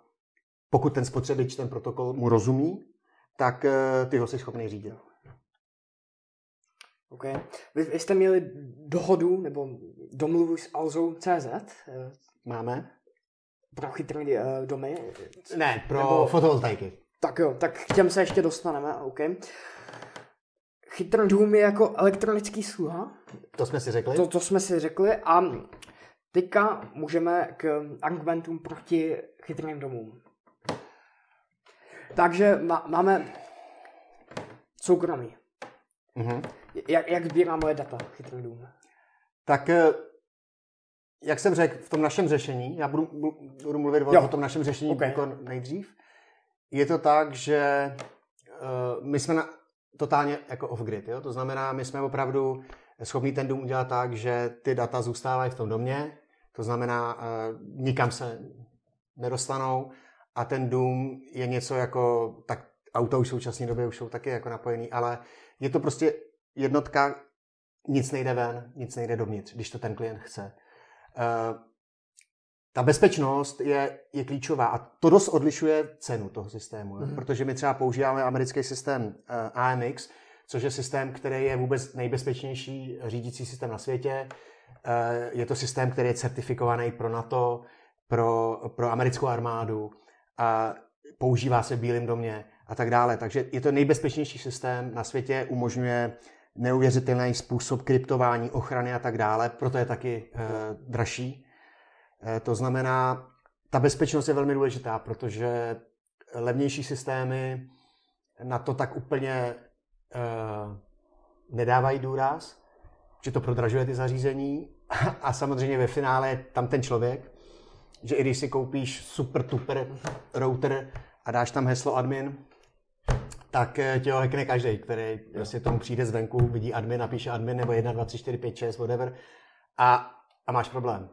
pokud ten spotřebič ten protokol mu rozumí, tak ty ho jsi schopný řídit. Okay. Vy, vy jste měli dohodu nebo domluvu s Alzou CZ? Eh, Máme. Pro chytré uh, domy? Ne, pro nebo... fotovoltaiky. Tak jo, tak k těm se ještě dostaneme, OK. Chytrý dům je jako elektronický sluha. To jsme si řekli. To, to jsme si řekli a teďka můžeme k argumentům proti chytrým domům. Takže má, máme soukromí. Mm-hmm. Jak, jak sbírá moje data chytrý dům? Tak eh, jak jsem řekl, v tom našem řešení, já budu, budu mluvit o, o tom našem řešení okay. jako nejdřív, je to tak, že uh, my jsme na, totálně jako off-grid, jo? to znamená, my jsme opravdu schopni ten dům udělat tak, že ty data zůstávají v tom domě, to znamená, uh, nikam se nedostanou a ten dům je něco jako, tak auta už v současné době už jsou taky jako napojený, ale je to prostě jednotka, nic nejde ven, nic nejde dovnitř, když to ten klient chce. Uh, ta bezpečnost je, je klíčová a to dost odlišuje cenu toho systému, mm-hmm. protože my třeba používáme americký systém uh, eh, AMX, což je systém, který je vůbec nejbezpečnější řídící systém na světě. Uh, je to systém, který je certifikovaný pro NATO, pro, pro americkou armádu a používá se v Bílém domě a tak dále. Takže je to nejbezpečnější systém na světě, umožňuje neuvěřitelný způsob kryptování, ochrany a tak dále, proto je taky e, dražší. E, to znamená, ta bezpečnost je velmi důležitá, protože levnější systémy na to tak úplně e, nedávají důraz, že to prodražuje ty zařízení a samozřejmě ve finále tam ten člověk, že i když si koupíš super tuper router a dáš tam heslo admin, tak eh, tě ho hackne každý, který prostě tomu přijde zvenku, vidí admin, napíše admin nebo 1, 2, 3, 4, 5, 6, whatever a, a máš problém.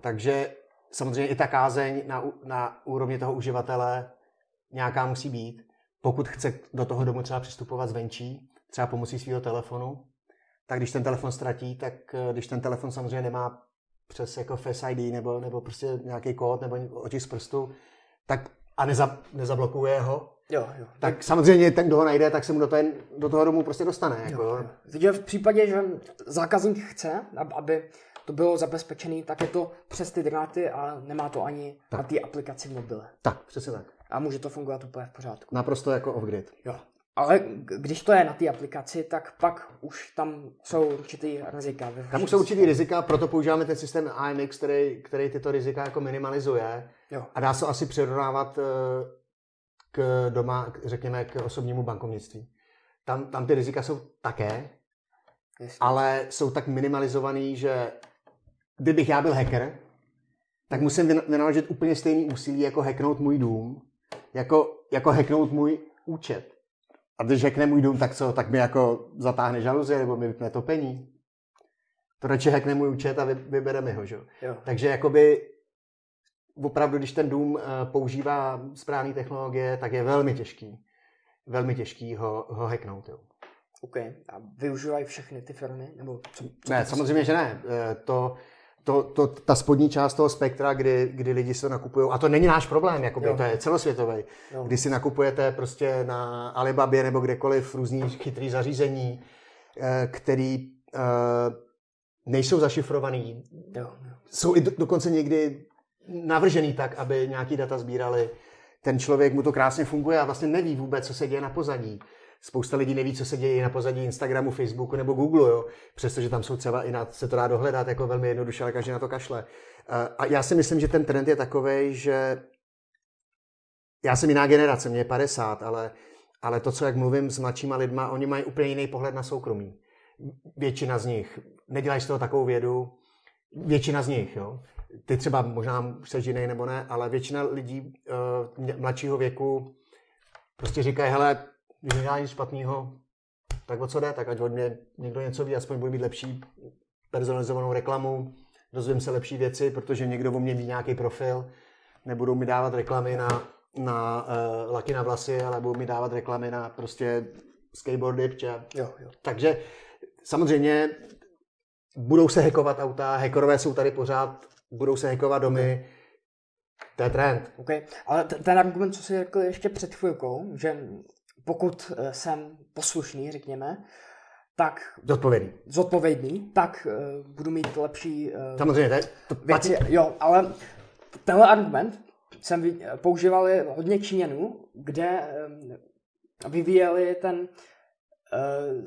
Takže samozřejmě i ta kázeň na, na úrovni toho uživatele nějaká musí být. Pokud chce do toho domu třeba přistupovat zvenčí, třeba pomocí svého telefonu, tak když ten telefon ztratí, tak eh, když ten telefon samozřejmě nemá přes jako Face ID nebo, nebo prostě nějaký kód nebo otisk z prstu, tak a neza, nezablokuje ho, Jo, jo. Tak samozřejmě ten, kdo ho najde, tak se mu do, ten, do toho domu prostě dostane. Jako. Jo, v případě, že zákazník chce, aby to bylo zabezpečené, tak je to přes ty dráty a nemá to ani tak. na té aplikaci v mobile. Tak, přesně tak. A může to fungovat úplně v pořádku. Naprosto jako off-grid. Jo. Ale když to je na té aplikaci, tak pak už tam jsou určitý rizika. Tam už jsou určitý rizika, proto používáme ten systém IMX, který, který tyto rizika jako minimalizuje. Jo. A dá se asi přirovnávat eh, k doma, řekněme, k osobnímu bankovnictví. Tam, tam ty rizika jsou také, Jasně. ale jsou tak minimalizovaný, že kdybych já byl hacker, tak musím vynaložit úplně stejný úsilí, jako hacknout můj dům, jako, jako hacknout můj účet. A když hackne můj dům, tak co? Tak mi jako zatáhne žaluzie, nebo mi vypne topení. To radši hackne můj účet a vy, vybere mi ho, že? Jo. Takže jakoby opravdu, když ten dům eh, používá správné technologie, tak je velmi těžký, velmi těžký ho, ho hacknout. Jo. OK. A využívají všechny ty firmy? Nebo co, co ne, samozřejmě, že ne. Eh, to, to, to, ta spodní část toho spektra, kdy, kdy lidi si to nakupují, a to není náš problém, jakoby, to je celosvětový. Kdy si nakupujete prostě na Alibabě nebo kdekoliv různý chytrý zařízení, eh, který nejsou zašifrovaný. Jo. Jsou i do, dokonce někdy navržený tak, aby nějaký data sbírali. Ten člověk mu to krásně funguje a vlastně neví vůbec, co se děje na pozadí. Spousta lidí neví, co se děje na pozadí Instagramu, Facebooku nebo Google, jo? přestože tam jsou třeba i na, se to dá dohledat jako velmi jednoduše, ale každý na to kašle. Eh, a já si myslím, že ten trend je takový, že já jsem jiná generace, mě je 50, ale, ale to, co jak mluvím s mladšíma lidma, oni mají úplně jiný pohled na soukromí. Většina z nich. Nedělají z toho takovou vědu. Většina z nich, jo. Ty třeba možná se jiný nebo ne, ale většina lidí uh, mladšího věku prostě říkají, hele, když nedělá nic špatného, tak o co jde, tak ať od mě někdo něco ví, aspoň budu mít lepší personalizovanou reklamu, dozvím se lepší věci, protože někdo o mě ví nějaký profil, nebudou mi dávat reklamy na, na uh, laky na vlasy, ale budou mi dávat reklamy na prostě skateboardy, pče. Jo, jo. Takže samozřejmě budou se hackovat auta, hackerové jsou tady pořád, budou se hackovat domy, to je trend. Okay. Ale ten argument, co jsi řekl ještě před chvilkou, že pokud eh, jsem poslušný, řekněme, tak... Zodpovědný. Zodpovědný, tak uh, budu mít lepší uh, Samozřejmě, to, je, to věci. Jo, ale tenhle argument jsem používal hodně Číňanů, kde um, vyvíjeli ten uh,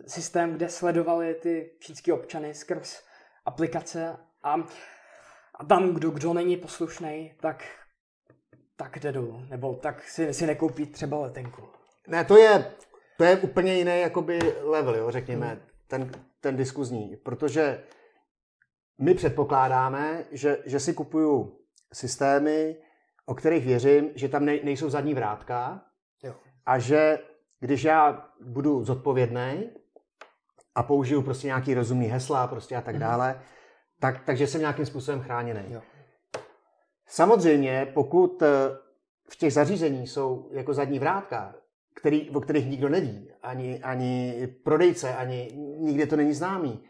systém, kde sledovali ty čínské občany skrz aplikace a, a tam, kdo, kdo není poslušný, tak tak jde dolů, nebo tak si, si nekoupí třeba letenku. Ne, to je, to je úplně jiný jakoby level, jo, řekněme, hmm. ten, ten diskuzní, protože my předpokládáme, že, že si kupuju systémy, o kterých věřím, že tam nej, nejsou zadní vrátka jo. a že když já budu zodpovědný a použiju prostě nějaký rozumný hesla prostě a tak hmm. Tak, takže jsem nějakým způsobem chráněný. Jo. Samozřejmě, pokud eh, v těch zařízení jsou jako zadní vrátka, který, o kterých nikdo neví, ani, ani prodejce, ani nikde to není známý.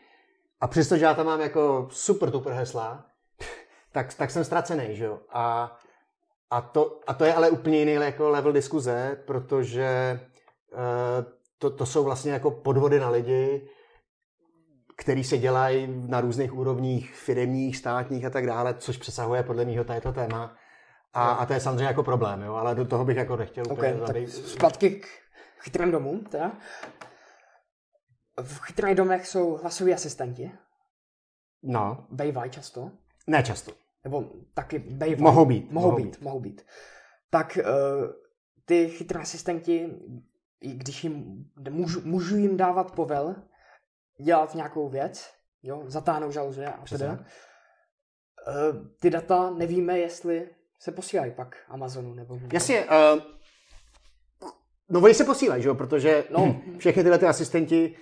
A přestože já tam mám jako super tuper hesla, tak, tak jsem ztracený, že jo. A, a, to, a to je ale úplně jiný jako level diskuze, protože uh, to, to jsou vlastně jako podvody na lidi, který se dělají na různých úrovních firmních, státních a tak dále, což přesahuje podle mého této téma. A, a to je samozřejmě jako problém, jo, ale do toho bych jako nechtěl okay, úplně tak Zpátky k chytrým domům, teda. V chytrých domech jsou hlasoví asistenti. No. Bejvají často. Ne často. Nebo taky bejvají. Mohou být. Mohou, mohou být, být, mohou být. Tak uh, ty chytré asistenti, když jim, můžu, můžu jim dávat povel, dělat nějakou věc, jo, zatáhnout žaluzě a teda. Uh, ty data nevíme, jestli se posílají pak Amazonu nebo... Jasně, uh, no oni se posílají, že jo, protože no. všechny tyhle ty asistenti,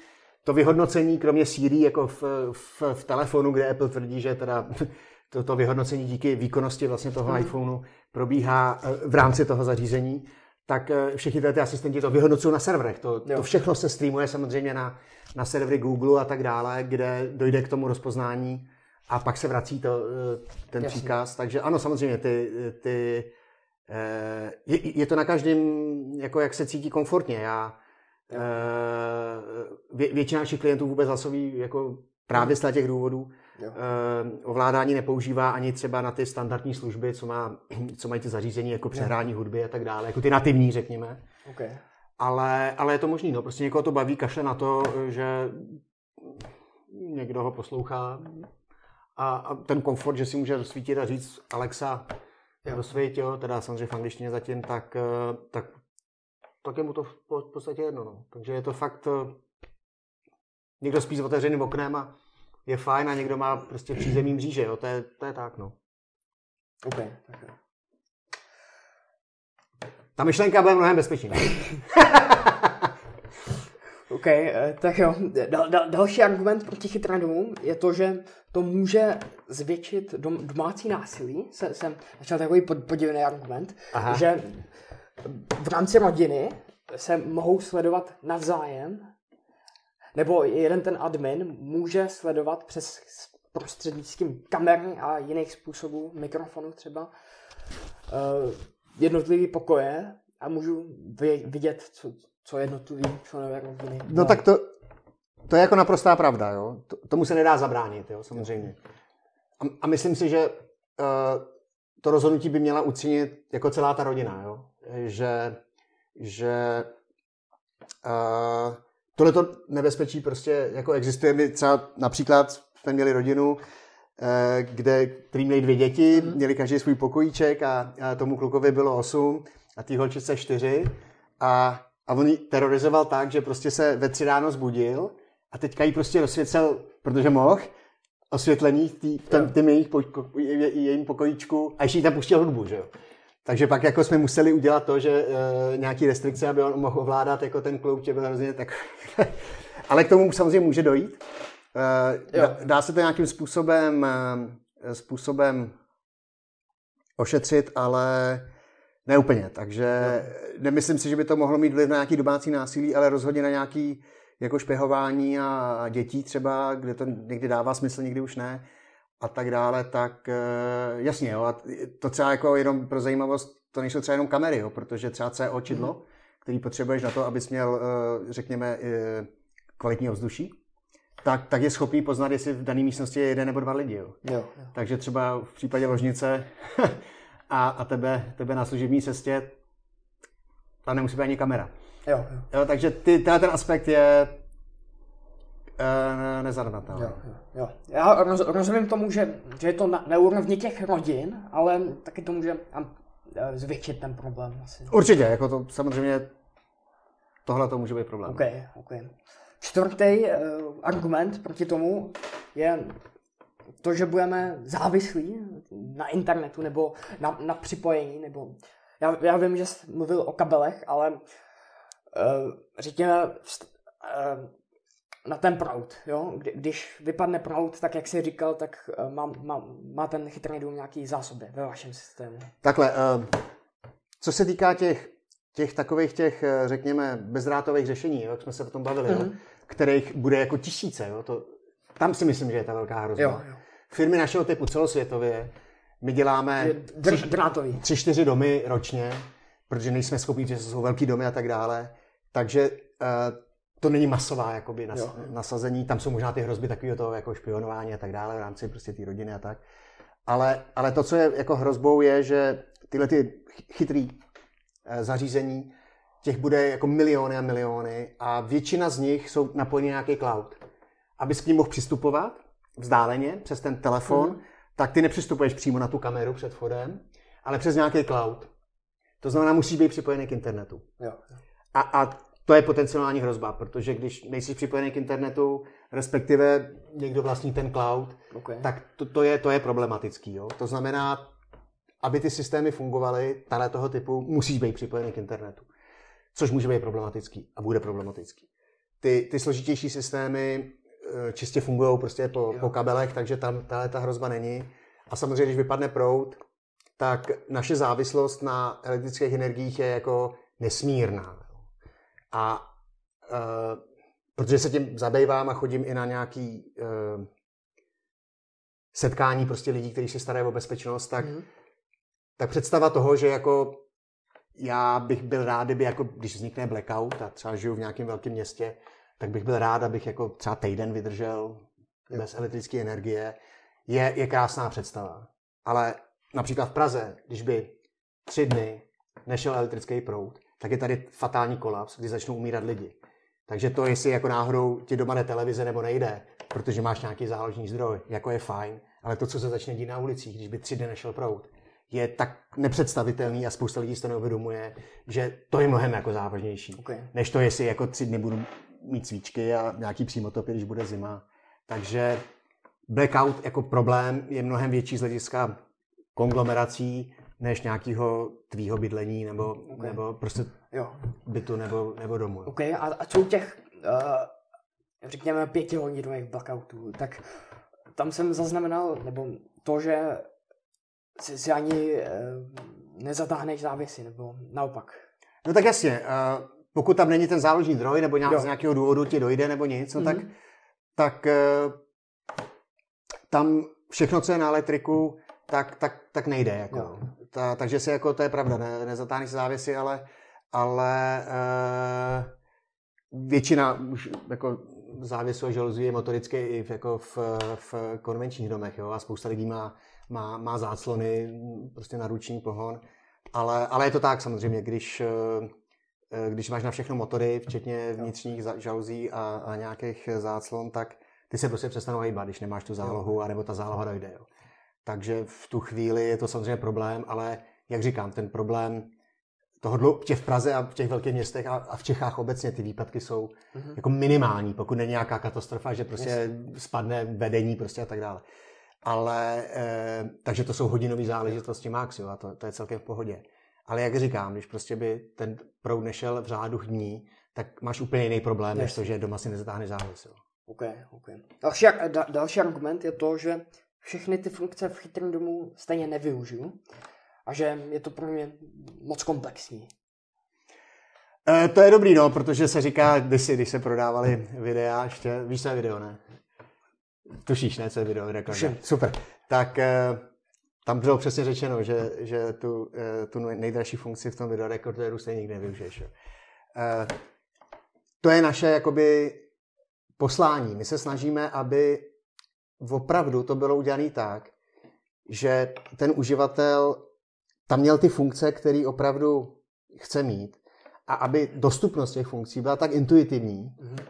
to vyhodnocení, kromě Siri, jako v, v, v telefonu, kde Apple tvrdí, že teda to, to vyhodnocení díky výkonnosti vlastně toho mm. iPhoneu probíhá eh, v rámci toho zařízení, tak eh, všichni ty asistenti to vyhodnocují na serverech. To, to všechno se streamuje samozřejmě na, na servery Google a tak dále, kde dojde k tomu rozpoznání a pak se vrací to, eh, ten Jasně. příkaz. Takže ano, samozřejmě, ty, ty, eh, je, je to na každém, jako jak se cítí komfortně. Já, vě, většina našich klientů vůbec hlasoví jako právě z těch důvodů. Jo. ovládání nepoužívá ani třeba na ty standardní služby, co, má, co mají ty zařízení, jako přehrání hudby a tak dále, jako ty nativní, řekněme. Okay. Ale, ale je to možný, no. Prostě někoho to baví, kašle na to, že někdo ho poslouchá a, a ten komfort, že si může rozsvítit a říct Alexa, rozsvítil, teda samozřejmě v angličtině zatím, tak, eh, tak, tak je mu to v podstatě jedno. No. Takže je to fakt, eh, někdo spí s otevřeným oknem a je fajn a někdo má prostě přízemí mříže, jo. To, je, to je tak, no. Okay, okay. Ta myšlenka bude mnohem bezpečnější. OK, eh, tak jo. Dal, dal, další argument proti chytrým domům je to, že to může zvětšit dom, domácí násilí. Se, jsem začal takový pod, podivný argument, Aha. že v rámci rodiny se mohou sledovat navzájem, nebo jeden ten admin může sledovat přes prostřednictvím kamery a jiných způsobů, mikrofonu třeba, uh, jednotlivý pokoje a můžu vidět, co, co jednotlivý členové rodiny. No tak to, to je jako naprostá pravda, jo. Tomu se nedá zabránit, jo, samozřejmě. A, a myslím si, že uh, to rozhodnutí by měla učinit jako celá ta rodina, jo. Že, že uh, tohleto nebezpečí prostě jako existuje. My třeba například jsme měli rodinu, eh, kde, který měli dvě děti, mm. měli každý svůj pokojíček a, a tomu klukovi bylo osm a té holčice čtyři a, a on ji terorizoval tak, že prostě se ve tři ráno zbudil a teďka jí prostě rozsvěcel, protože mohl, osvětlení v tým, tým jejich poko, je, jejím pokojíčku a ještě jí tam pustil hudbu, že jo. Takže pak jako jsme museli udělat to, že uh, nějaký restrikce, aby on mohl ovládat jako ten klub, že byl hrozně tak... Ale k tomu samozřejmě může dojít. Uh, dá, dá se to nějakým způsobem, uh, způsobem ošetřit, ale ne úplně. Takže jo. nemyslím si, že by to mohlo mít vliv na nějaký domácí násilí, ale rozhodně na nějaký jako špehování a dětí třeba, kde to někdy dává smysl, někdy už ne a tak dále, tak eh, jasně, jo, a to třeba jako jenom pro zajímavost, to nejsou třeba jenom kamery, jo, protože třeba CO čidlo, mm. který potřebuješ na to, abys měl, eh, řekněme, kvalitní ovzduší, tak, tak je schopný poznat, jestli v dané místnosti je jeden nebo dva lidi. Jo. Jo, jo. Takže třeba v případě ložnice a, a tebe, tebe na služební cestě, tam nemusí být ani kamera. Jo, jo. jo takže ty, ten aspekt je nezanedbatelný. Jo, jo. Já roz, rozumím tomu, že, že je to na, na úrovni těch rodin, ale taky to může eh, zvětšit ten problém. Asi. Určitě, jako to samozřejmě tohle to může být problém. Okay, okay. Čtvrtý uh, argument proti tomu je to, že budeme závislí na internetu nebo na, na připojení, nebo já, já vím, že jsi mluvil o kabelech, ale uh, řekněme, uh, na ten proud. Jo? Kdy, když vypadne proud, tak jak jsi říkal, tak má, má, má ten chytrý dům nějaký zásoby ve vašem systému. Takhle, uh, co se týká těch, těch takových těch, eh, řekněme, bezdrátových řešení, jo, jak jsme se o tom bavili, mm-hmm. jo, mhm. kterých bude jako tisíce, jo, to, tam si myslím, že je ta velká hrozba. Jo, jo. Firmy našeho typu celosvětově, my děláme tři, drátový. tři, čtyři domy ročně, protože nejsme schopni, že jsou velký domy a tak dále. Takže uh, to není masová jakoby, nas, nasazení, tam jsou možná ty hrozby takového toho jako špionování a tak dále v rámci prostě té rodiny a tak. Ale, ale to, co je jako hrozbou, je, že tyhle ty chytrý eh, zařízení, těch bude jako miliony a miliony a většina z nich jsou napojeny nějaký cloud. Abys k ním mohl přistupovat vzdáleně přes ten telefon, mm. tak ty nepřistupuješ přímo na tu kameru před vchodem, ale přes nějaký cloud. To znamená, musí být připojený k internetu. Jo. A, a to je potenciální hrozba, protože když nejsi připojený k internetu, respektive někdo vlastní ten cloud, okay. tak to, to, je, to je problematický. Jo? To znamená, aby ty systémy fungovaly tady toho typu, musíš být připojený k internetu. Což může být problematický a bude problematický. Ty, ty složitější systémy eh, čistě fungují prostě po, po kabelech, takže tam tahle ta hrozba není. A samozřejmě, když vypadne proud, tak naše závislost na elektrických energiích je jako nesmírná. A uh, protože se tím zabývám a chodím i na nějaký uh, setkání prostě lidí, kteří se starají o bezpečnost, tak, mm. tak představa toho, že jako já bych byl rád, kdyby jako, když vznikne blackout a třeba žiju v nějakém velkém městě, tak bych byl rád, abych jako třeba týden vydržel jo. bez elektrické energie, je, je krásná představa. Ale například v Praze, když by tři dny nešel elektrický proud, tak je tady fatální kolaps, kdy začnou umírat lidi. Takže to, jestli jako náhodou ti doma jde televize nebo nejde, protože máš nějaký záložní zdroj, jako je fajn, ale to, co se začne dít na ulicích, když by tři dny nešel prout, je tak nepředstavitelný a spousta lidí si to neuvědomuje, že to je mnohem jako závažnější, okay. než to, jestli jako tři dny budu mít svíčky a nějaký přímotopy, když bude zima. Takže blackout jako problém je mnohem větší z hlediska konglomerací, než nějakého tvýho bydlení nebo, okay. nebo prostě jo. bytu nebo, nebo domu. OK, a, a co u těch, uh, řekněme, pětihodinových blackoutů, tak tam jsem zaznamenal, nebo to, že si, si ani uh, nezatáhneš závisy, nebo naopak. No tak jasně, uh, pokud tam není ten záložní droj, nebo nějak, z nějakého důvodu ti dojde, nebo nic, no mm-hmm. tak, tak uh, tam všechno, co je na elektriku, tak, tak, tak nejde. Jako. Jo. Ta, takže si jako, to je pravda, ne, nezatáhneš závěsy, ale, ale e, většina už jako závěsu a žaluzí je motorické i v, jako v, v konvenčních domech. Jo? A spousta lidí má, má, má záclony, prostě na ruční pohon. Ale, ale je to tak samozřejmě, když, eh, když máš na všechno motory, včetně vnitřních žaluzí a, a nějakých záclon, tak ty se prostě přestanou hýbat, když nemáš tu zálohu, anebo ta záloha dojde. Jo. Takže v tu chvíli je to samozřejmě problém, ale jak říkám, ten problém toho dlou, tě v Praze a v těch velkých městech a, a v Čechách obecně ty výpadky jsou mm-hmm. jako minimální, pokud není nějaká katastrofa, že prostě yes. spadne vedení prostě a tak dále. Ale, e, takže to jsou hodinové záležitosti max, jo, a to, to je celkem v pohodě. Ale jak říkám, když prostě by ten proud nešel v řádu dní, tak máš úplně jiný problém, yes. než to, že doma si nezatáhneš závěs. Jo. OK, OK. Další, da, další argument je to, že všechny ty funkce v chytrém domu stejně nevyužiju a že je to pro mě moc komplexní. E, to je dobrý, no, protože se říká, když, si, když se prodávali videa, ještě, víš, co je video, ne? Tušíš, ne, co je video? Tuším. Super. Tak e, tam bylo přesně řečeno, že, že tu, e, tu nejdražší funkci v tom videorekorderu stejně nikdy nevyužiješ. E, to je naše, jakoby, poslání. My se snažíme, aby opravdu to bylo udělané tak, že ten uživatel tam měl ty funkce, které opravdu chce mít a aby dostupnost těch funkcí byla tak intuitivní, mm-hmm.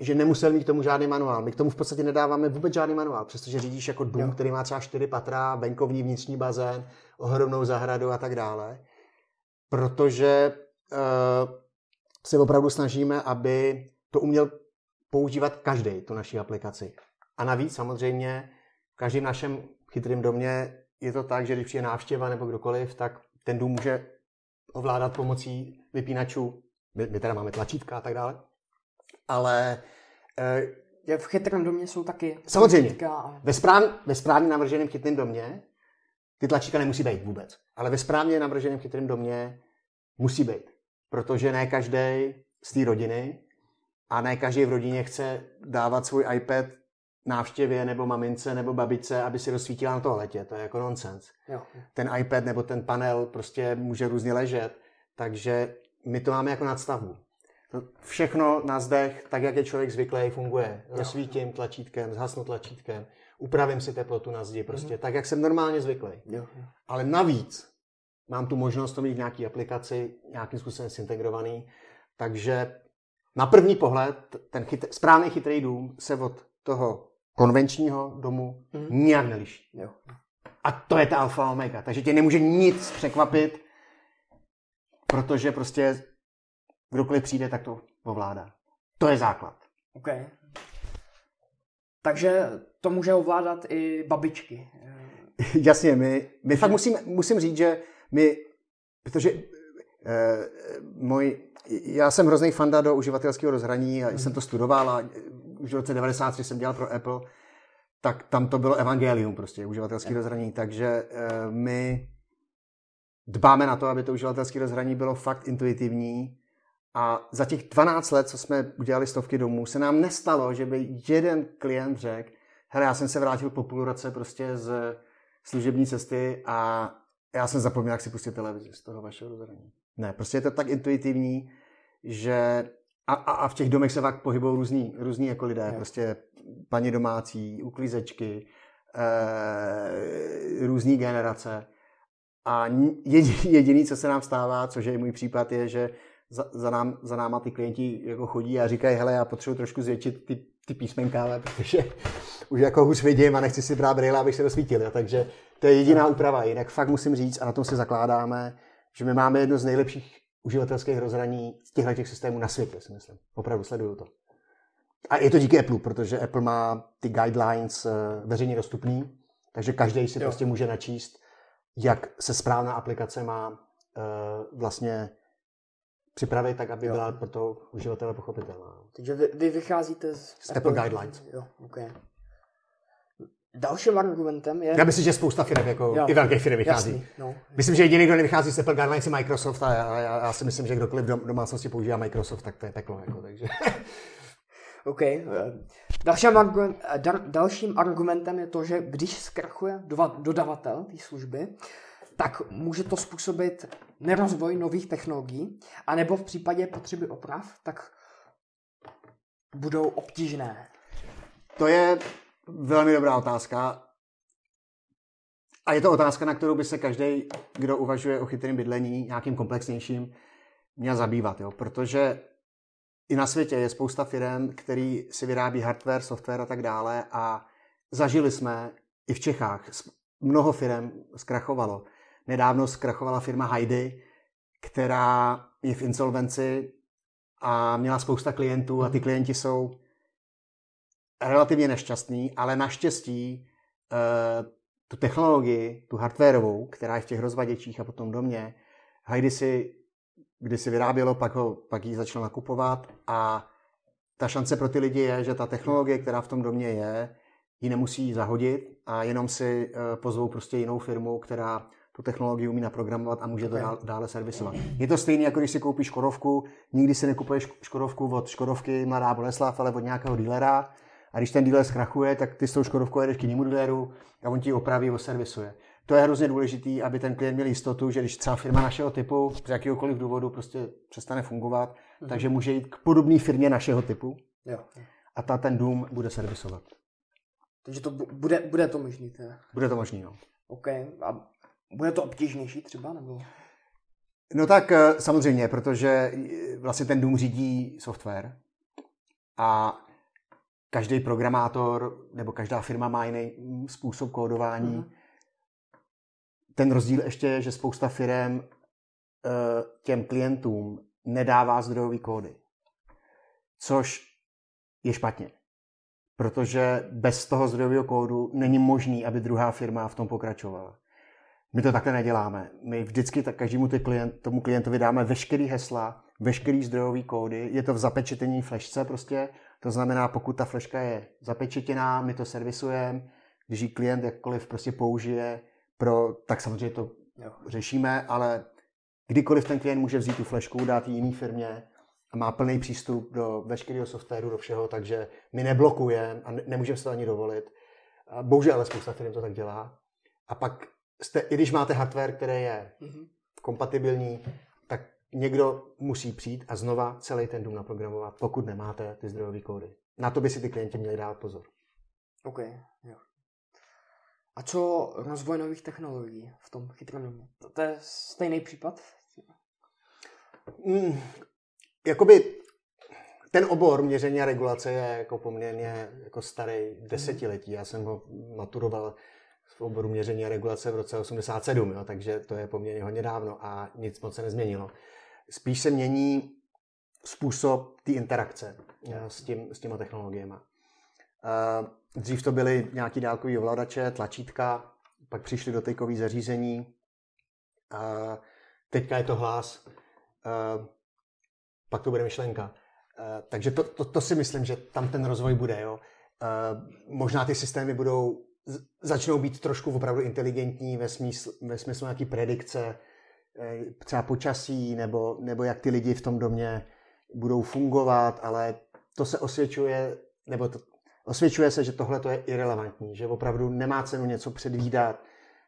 že nemusel mít k tomu žádný manuál. My k tomu v podstatě nedáváme vůbec žádný manuál, přestože řídíš jako dům, jo. který má třeba čtyři patra, venkovní vnitřní bazén, ohromnou zahradu a tak dále. Protože uh, se opravdu snažíme, aby to uměl používat každý, tu naši aplikaci. A navíc samozřejmě v každém našem chytrém domě je to tak, že když přijde návštěva nebo kdokoliv, tak ten dům může ovládat pomocí vypínačů. My, my teda máme tlačítka a tak dále. Ale e, v chytrém domě jsou taky Samozřejmě. A... Ve, správ, ve správně navrženém chytrém domě ty tlačítka nemusí být vůbec. Ale ve správně navrženém chytrém domě musí být. Protože ne každý z té rodiny a ne každý v rodině chce dávat svůj iPad návštěvě nebo mamince nebo babičce, aby si rozsvítila na toaletě. To je jako nonsens. Jo. Ten iPad nebo ten panel prostě může různě ležet, takže my to máme jako nadstavbu. Všechno na zdech, tak jak je člověk zvyklý, funguje. Rozsvítím tlačítkem, zhasnu tlačítkem, upravím si teplotu na zdi, prostě mm-hmm. tak, jak jsem normálně zvyklý. Jo. Ale navíc mám tu možnost to mít v nějaké aplikaci, nějakým způsobem zintegrovaný, takže na první pohled ten chytr, správný chytrý dům se od toho konvenčního domu mm. nijak neliší. Jo. A to je ta alfa omega. Takže tě nemůže nic překvapit, protože prostě kdokoliv přijde, tak to ovládá. To je základ. OK. Takže to může ovládat i babičky. Jasně, my, my fakt musím, musím říct, že my, protože eh, můj, já jsem hrozný fanda do uživatelského rozhraní a jsem to studoval a už v roce 93 jsem dělal pro Apple, tak tam to bylo evangelium prostě, uživatelské yeah. rozhraní, takže uh, my dbáme na to, aby to uživatelské rozhraní bylo fakt intuitivní a za těch 12 let, co jsme udělali stovky domů, se nám nestalo, že by jeden klient řekl, hele, já jsem se vrátil po půl roce prostě z služební cesty a já jsem zapomněl, jak si pustit televizi z toho vašeho rozhraní. Ne, prostě je to tak intuitivní, že a, a, a v těch domech se fakt pohybují různí, různí jako lidé, je. prostě paní domácí, uklízečky, e, různý generace. A jediný, jediný, co se nám stává, což je i můj případ, je, že za, za, nám, za náma ty klienti jako chodí a říkají, hele, já potřebuji trošku zvětšit ty, ty písmenka, protože už jako hůř vidím a nechci si brát brýle, abych se rozsvítil. Takže to je jediná úprava. Jinak fakt musím říct, a na tom se zakládáme, že my máme jedno z nejlepších uživatelských rozhraní z těchto těch systémů na světě, si myslím. Opravdu sleduju to. A je to díky Apple, protože Apple má ty guidelines eh, veřejně dostupný, takže každý si jo. prostě může načíst, jak se správná aplikace má uh, vlastně připravit tak, aby jo. byla pro toho uživatele pochopitelná. Takže vy, vy vycházíte z, z Apple, Apple Guidelines. Jo, okay. Dalším argumentem je... Já myslím, že spousta firm, jako jo. i velké firmy vychází. Jasný, no. Myslím, že jediný, kdo nevychází z Apple Guidelines je Microsoft a já, já, já, si myslím, že kdokoliv v domácnosti používá Microsoft, tak to je peklo. Jako, takže. OK. Dalším, argument, dalším argumentem je to, že když zkrachuje dodavatel té služby, tak může to způsobit nerozvoj nových technologií, anebo v případě potřeby oprav, tak budou obtížné. To je velmi dobrá otázka. A je to otázka, na kterou by se každý, kdo uvažuje o chytrém bydlení, nějakým komplexnějším, měl zabývat. Jo? Protože i na světě je spousta firm, který si vyrábí hardware, software a tak dále a zažili jsme i v Čechách. Mnoho firm zkrachovalo. Nedávno zkrachovala firma Heidi, která je v insolvenci a měla spousta klientů a ty klienti jsou relativně nešťastní, ale naštěstí uh, tu technologii, tu hardwareovou, která je v těch rozvaděčích a potom domě, Heidi si kdy si vyrábělo, pak, ho, pak ji začalo nakupovat a ta šance pro ty lidi je, že ta technologie, která v tom domě je, ji nemusí zahodit a jenom si uh, pozvou prostě jinou firmu, která tu technologii umí naprogramovat a může to dál, dále servisovat. Je to stejné, jako když si koupíš Škodovku, nikdy si nekupuješ Škodovku od Škodovky Mladá Boleslav, ale od nějakého dílera a když ten díler zkrachuje, tak ty s tou Škodovkou jedeš k jinému díleru a on ti opraví, oservisuje. To je hrozně důležité, aby ten klient měl jistotu, že když třeba firma našeho typu z jakéhokoliv důvodu prostě přestane fungovat, mm-hmm. takže může jít k podobné firmě našeho typu jo. a ta ten dům bude servisovat. Takže to bude, bude to možný teda. Bude to možný, no. OK. A bude to obtížnější třeba, nebo? No tak eh, samozřejmě, protože eh, vlastně ten dům řídí software a každý programátor nebo každá firma má jiný způsob kódování. Mm-hmm. Ten rozdíl ještě je, že spousta firm eh, těm klientům nedává zdrojové kódy, což je špatně. Protože bez toho zdrojového kódu není možný, aby druhá firma v tom pokračovala. My to takhle neděláme. My vždycky tak každému klient, tomu klientovi dáme veškerý hesla, veškerý zdrojový kódy. Je to v zapečetení flešce prostě. To znamená, pokud ta fleška je zapečetěná, my to servisujeme. Když ji klient jakkoliv prostě použije, pro, tak samozřejmě to jo. řešíme, ale kdykoliv ten klient může vzít tu flešku, dát ji jiný firmě a má plný přístup do veškerého softwaru, do všeho, takže my neblokujeme a nemůžeme se to ani dovolit. Bohužel ale spousta firm to tak dělá. A pak jste, i když máte hardware, který je mm-hmm. kompatibilní, někdo musí přijít a znova celý ten dům naprogramovat, pokud nemáte ty zdrojové kódy. Na to by si ty klienti měli dát pozor. OK, jo. A co rozvoj nových technologií v tom chytrém domě? To, to je stejný případ? Mm, jakoby ten obor měření a regulace je jako poměrně jako starý desetiletí. Já jsem ho maturoval v oboru měření a regulace v roce 87, jo, takže to je poměrně hodně dávno a nic moc se nezměnilo. Spíš se mění způsob té interakce jo, s, tím, s těma technologiemi. Dřív to byly nějaký dálkový ovladače, tlačítka, pak přišly dotykové zařízení, teďka je to hlas, pak to bude myšlenka. Takže to, to, to si myslím, že tam ten rozvoj bude. Jo. Možná ty systémy budou začnou být trošku opravdu inteligentní ve smyslu, ve smyslu nějaký predikce, eh, třeba počasí, nebo, nebo jak ty lidi v tom domě budou fungovat, ale to se osvědčuje, nebo to, osvědčuje se, že tohle to je irrelevantní, že opravdu nemá cenu něco předvídat,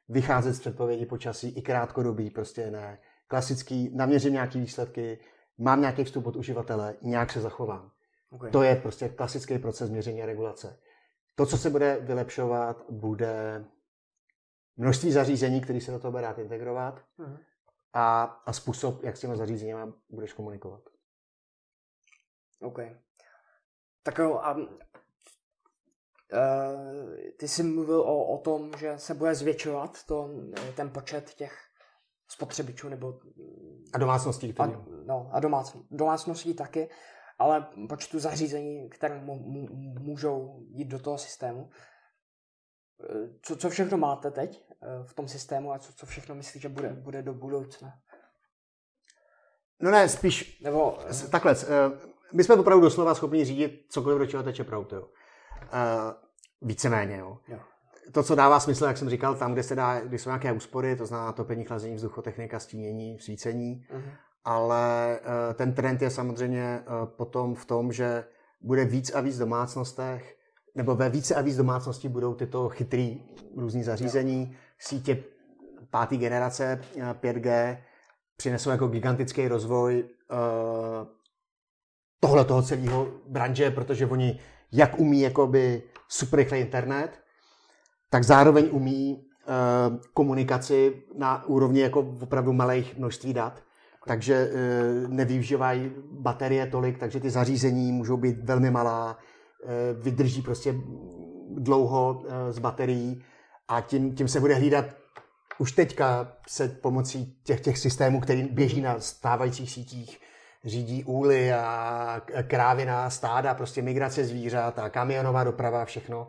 vycházet z předpovědi počasí i krátkodobí, prostě ne. Klasický, naměřím nějaké výsledky, mám nějaký vstup od uživatele, nějak se zachovám. Okay. To je prostě klasický proces měření a regulace. To, co se bude vylepšovat, bude množství zařízení, které se do toho bude rád integrovat uh-huh. A, a způsob, jak s těmi zařízeními budeš komunikovat. OK. Tak jo, a uh, ty jsi mluvil o, o tom, že se bude zvětšovat to, ten počet těch spotřebičů nebo... A domácností. A, no, a domácností, domácností taky ale počtu zařízení, které můžou jít do toho systému. Co, co všechno máte teď eh, v tom systému a co, co všechno myslíte, že bude, bude do budoucna? No ne, spíš Nebo, eh, takhle. Eh, my jsme opravdu doslova schopni řídit cokoliv, do čeho teče prout. Jo. Víceméně. Jo. jo. To, co dává smysl, jak jsem říkal, tam, kde se dá, kde jsou nějaké úspory, to znamená topení, chlazení, vzduchotechnika, stínění, svícení, uh-huh ale eh, ten trend je samozřejmě eh, potom v tom, že bude víc a víc domácnostech nebo ve více a víc domácností budou tyto chytrý různý zařízení, sítě páté generace 5G eh, přinesou jako gigantický rozvoj uh, tohle toho celého branže, protože oni jak umí jakoby super rychlý internet, tak zároveň umí uh, komunikaci na úrovni jako opravdu malých množství dat. Takže uh, nevyužívají baterie tolik, takže ty zařízení můžou být velmi malá, vydrží prostě dlouho uh, z baterií a tím, tím se bude hlídat už teďka se pomocí těch, těch systémů, který běží na stávajících sítích, řídí úly a krávina, stáda, prostě migrace zvířat a kamionová doprava, všechno.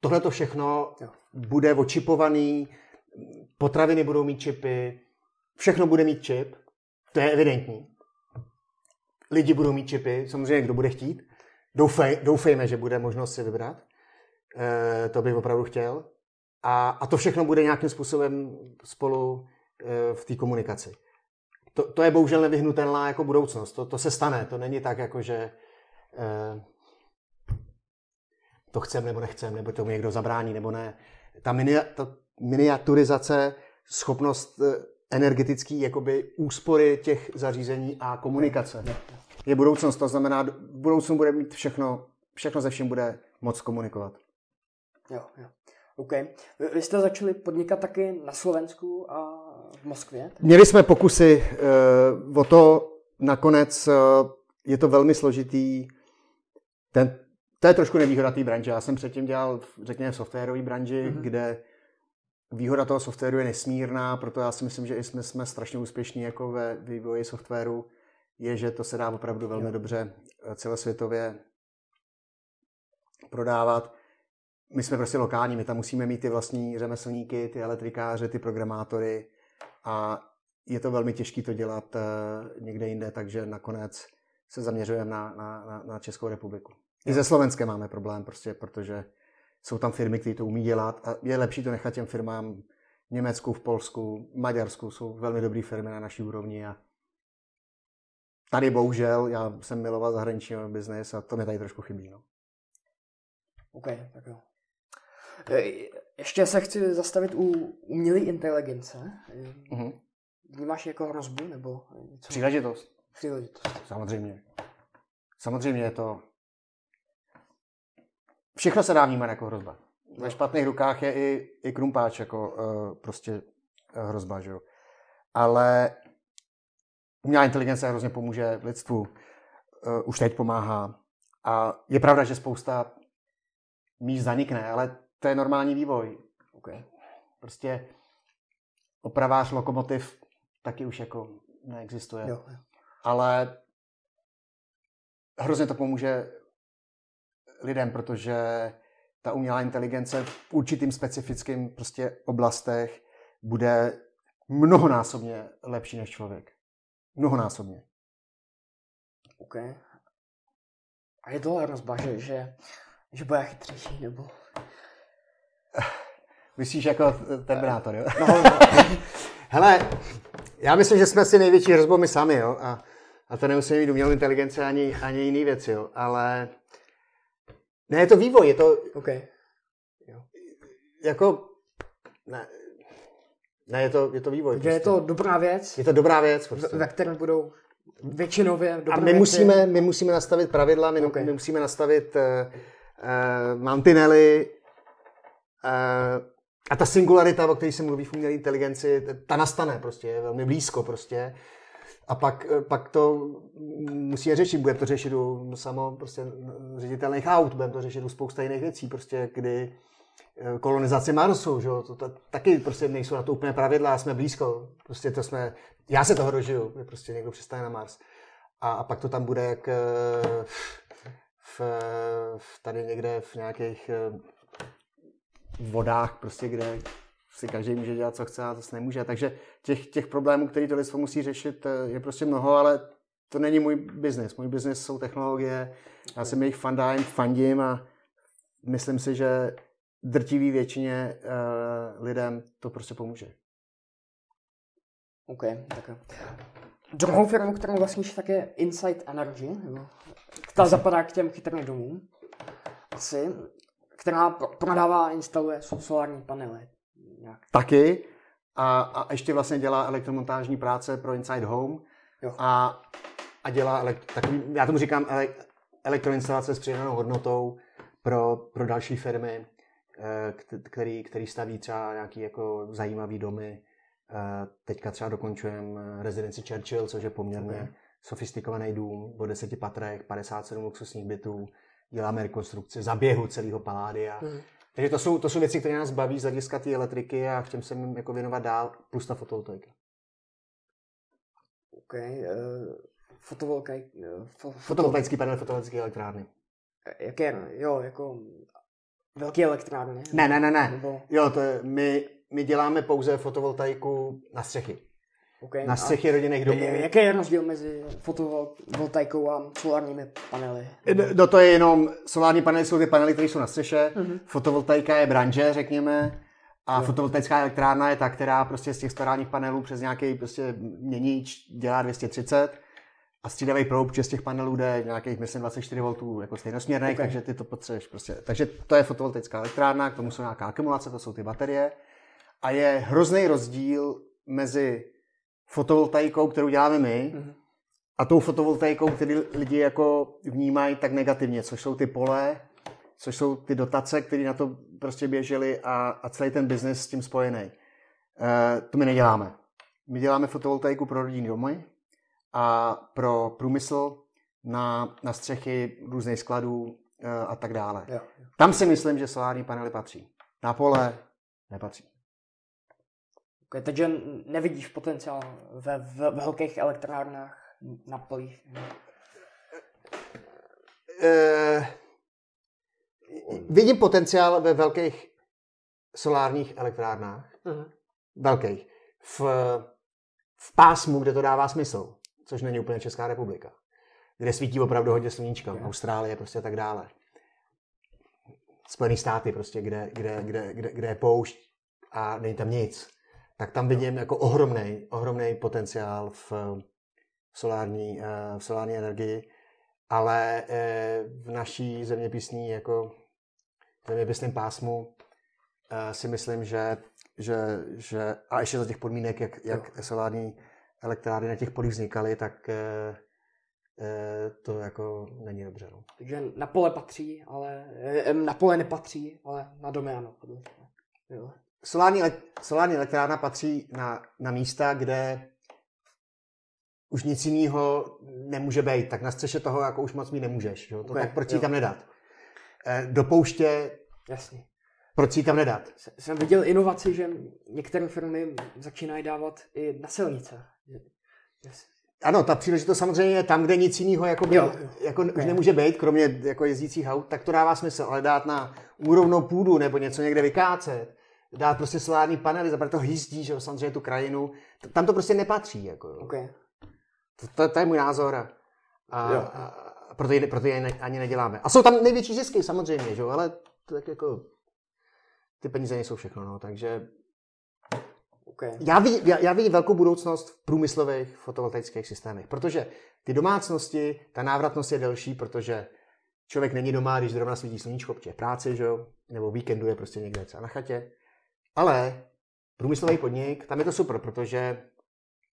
Tohle to všechno bude očipovaný, potraviny budou mít čipy, všechno bude mít čip, to je evidentní. Lidi budou mít čipy, samozřejmě kdo bude chtít. Doufej, doufejme, že bude možnost si vybrat. E, to bych opravdu chtěl. A, a to všechno bude nějakým způsobem spolu e, v té komunikaci. To, to je bohužel nevyhnutelná jako budoucnost. To, to se stane. To není tak, jako že e, to chcem nebo nechcem, nebo tomu někdo zabrání nebo ne. Ta, mini, ta miniaturizace, schopnost energetický jakoby úspory těch zařízení a komunikace je budoucnost. To znamená, v budoucnu bude mít všechno, všechno ze vším bude moc komunikovat. Jo, jo. OK. Vy jste začali podnikat taky na Slovensku a v Moskvě? Tak? Měli jsme pokusy uh, o to, nakonec uh, je to velmi složitý. Ten, to je trošku nevýhoda té branže. Já jsem předtím dělal, řekněme, v softwarové branži, mm-hmm. kde výhoda toho softwaru je nesmírná, proto já si myslím, že i jsme, jsme strašně úspěšní jako ve vývoji softwaru, je, že to se dá opravdu velmi jo. dobře eh, celosvětově prodávat my jsme prostě lokální, my tam musíme mít ty vlastní řemeslníky, ty elektrikáře, ty programátory a je to velmi těžké to dělat uh, někde jinde, takže nakonec se zaměřujeme na, na, na, na Českou republiku. I ze Slovenskem máme problém, prostě, protože jsou tam firmy, které to umí dělat a je lepší to nechat těm firmám v Německu, v Polsku, v Maďarsku, jsou velmi dobré firmy na naší úrovni a tady bohužel, já jsem miloval zahraniční biznis a to mi tady trošku chybí. No. OK, tak jo. E, ještě se chci zastavit u umělé inteligence. Mm-hmm. Vnímáš jako hrozbu nebo něco? Příležitost. Příležitost. Samozřejmě. Samozřejmě je to... Všechno se dá vnímat jako hrozba. Ve špatných rukách je i, i krumpáč jako uh, prostě hrozba, že jo. Ale umělá inteligence hrozně pomůže lidstvu. Uh, už teď pomáhá. A je pravda, že spousta míst zanikne, ale to je normální vývoj. Okay. Prostě opravář lokomotiv taky už jako neexistuje. Jo. Ale hrozně to pomůže lidem, protože ta umělá inteligence v určitým specifickým prostě oblastech bude mnohonásobně lepší než člověk. Mnohonásobně. OK. A je to hrozba, že, že, že bude chytřejší, nebo... Myslíš jako Terminátor, jo? No, no. Hele, já myslím, že jsme si největší hrozbou my sami, jo? A, a to nemusíme mít umělou inteligenci ani, ani jiný věci, jo? Ale ne, je to vývoj, je to... OK. Jo. Jako... Ne, ne je, to, je to vývoj. Takže prostě. je to dobrá věc. Je to dobrá věc. Prostě. Ve které budou většinově dobré A my musíme, my musíme nastavit pravidla, my, okay. my musíme nastavit uh, uh, mantinely, uh, a ta singularita, o které se mluví v umělé inteligenci, ta nastane prostě, je velmi blízko prostě. A pak, pak to musí řešit. Bude to řešit u samo prostě ředitelných aut, budeme to řešit u spousta jiných věcí, prostě, kdy eh, kolonizace Marsu, že? To, to, taky prostě nejsou na to úplně pravidla, jsme blízko. Prostě to jsme, já se toho dožiju, že prostě někdo přistane na Mars. A, a pak to tam bude jak eh, v, v, tady někde v nějakých eh, vodách, prostě, kde si každý může dělat, co chce a zase nemůže. Takže těch, těch problémů, které to lidstvo musí řešit, je prostě mnoho, ale to není můj biznis. Můj biznis jsou technologie, já jsem jejich fandám, fandím a myslím si, že drtivý většině uh, lidem to prostě pomůže. OK, tak Druhou firmu, kterou vlastníš, tak je Insight Energy, nebo ta zapadá k těm chytrým domům. Asi. která prodává a instaluje solární panely. Nějak. Taky. A, a ještě vlastně dělá elektromontážní práce pro Inside Home. Jo. A, a dělá, takový, já tomu říkám elektroinstalace s přidanou hodnotou pro, pro další firmy, který, který staví třeba nějaký jako zajímavý domy. Eh, teďka třeba dokončujeme rezidenci Churchill, což je poměrně okay. sofistikovaný dům o deseti patrech, 57 luxusních bytů. Děláme rekonstrukci zaběhu celého paládia. Mm. Takže to jsou, to jsou věci, které nás baví z hlediska té elektriky a chtěm se jim jako věnovat dál, plus ta fotovoltaika. OK. Uh, fotovoltaik, uh, fo, Fotovoltaický panel, fotovoltaické elektrárny. Jaké, jo, jako velké elektrárny? Ne, ne, ne, ne. Nebo... Jo, to je, my, my děláme pouze fotovoltaiku na střechy. Okay, na střechy rodinných domů. Jaký je rozdíl mezi fotovoltaikou a solárními panely? No to je jenom, solární panely jsou ty panely, které jsou na střeše, uh-huh. fotovoltaika je branže, řekněme, a no. fotovoltaická elektrárna je ta, která prostě z těch solárních panelů přes nějaký prostě měníč dělá 230 a střídavý proud z těch panelů jde nějakých, myslím, 24 V jako stejnosměrných, okay. takže ty to potřebuješ prostě. Takže to je fotovoltaická elektrárna, k tomu jsou nějaká akumulace, to jsou ty baterie. A je hrozný rozdíl mezi fotovoltaikou, kterou děláme my, mm-hmm. a tou fotovoltaikou, který lidi jako vnímají tak negativně, což jsou ty pole, což jsou ty dotace, které na to prostě běžely a, a celý ten biznis s tím spojený. E, to my neděláme. My děláme fotovoltaiku pro rodinný domy a pro průmysl na, na střechy různých skladů e, a tak dále. Jo, jo. Tam si myslím, že solární panely patří. Na pole nepatří. Okay, takže nevidíš potenciál ve, ve velkých elektrárnách na polích? Uh, vidím potenciál ve velkých solárních elektrárnách. Uh-huh. Velkých. V, v pásmu, kde to dává smysl, což není úplně Česká republika. Kde svítí opravdu hodně sluníčka, uh-huh. Austrálie prostě a tak dále. Spojené státy prostě, kde, kde, kde, kde, kde je poušť a není tam nic tak tam vidím jako ohromný, ohromný potenciál v solární, eh, v solární energii, ale eh, v naší zeměpisní jako zeměpisném pásmu eh, si myslím, že, že, že a ještě za těch podmínek, jak, jak solární elektrárny na těch polích vznikaly, tak to jako není dobře. No. Takže na pole patří, ale na pole nepatří, ale na domy ano. Jo solární, solární elektrárna patří na, na místa, kde už nic jiného nemůže být, tak na střeše toho jako už moc mít nemůžeš. Jo? To okay, tak proč ji tam nedat? Eh, do pouště, Jasně. proč ji tam nedat? Jsem viděl inovaci, že některé firmy začínají dávat i na silnice. Ano, ta příležitost samozřejmě je tam, kde nic jiného jako, by, jako už nemůže být, kromě jako jezdících aut, tak to dává smysl, ale dát na úrovnou půdu nebo něco někde vykácet, dát prostě solární panely, zabrat to hýzdí, že jo, samozřejmě tu krajinu. Tam to prostě nepatří, jako jo. Okay. To, to, to, je můj názor a, a, a proto, ji, proto ji ani neděláme. A jsou tam největší zisky samozřejmě, že jo, ale to tak jako ty peníze nejsou všechno, no, takže okay. já, vidím, já, já vidím velkou budoucnost v průmyslových fotovoltaických systémech, protože ty domácnosti, ta návratnost je delší, protože člověk není doma, když zrovna svítí sluníčko, protože je práci, že jo, nebo víkendu je prostě někde třeba na chatě. Ale průmyslový podnik, tam je to super, protože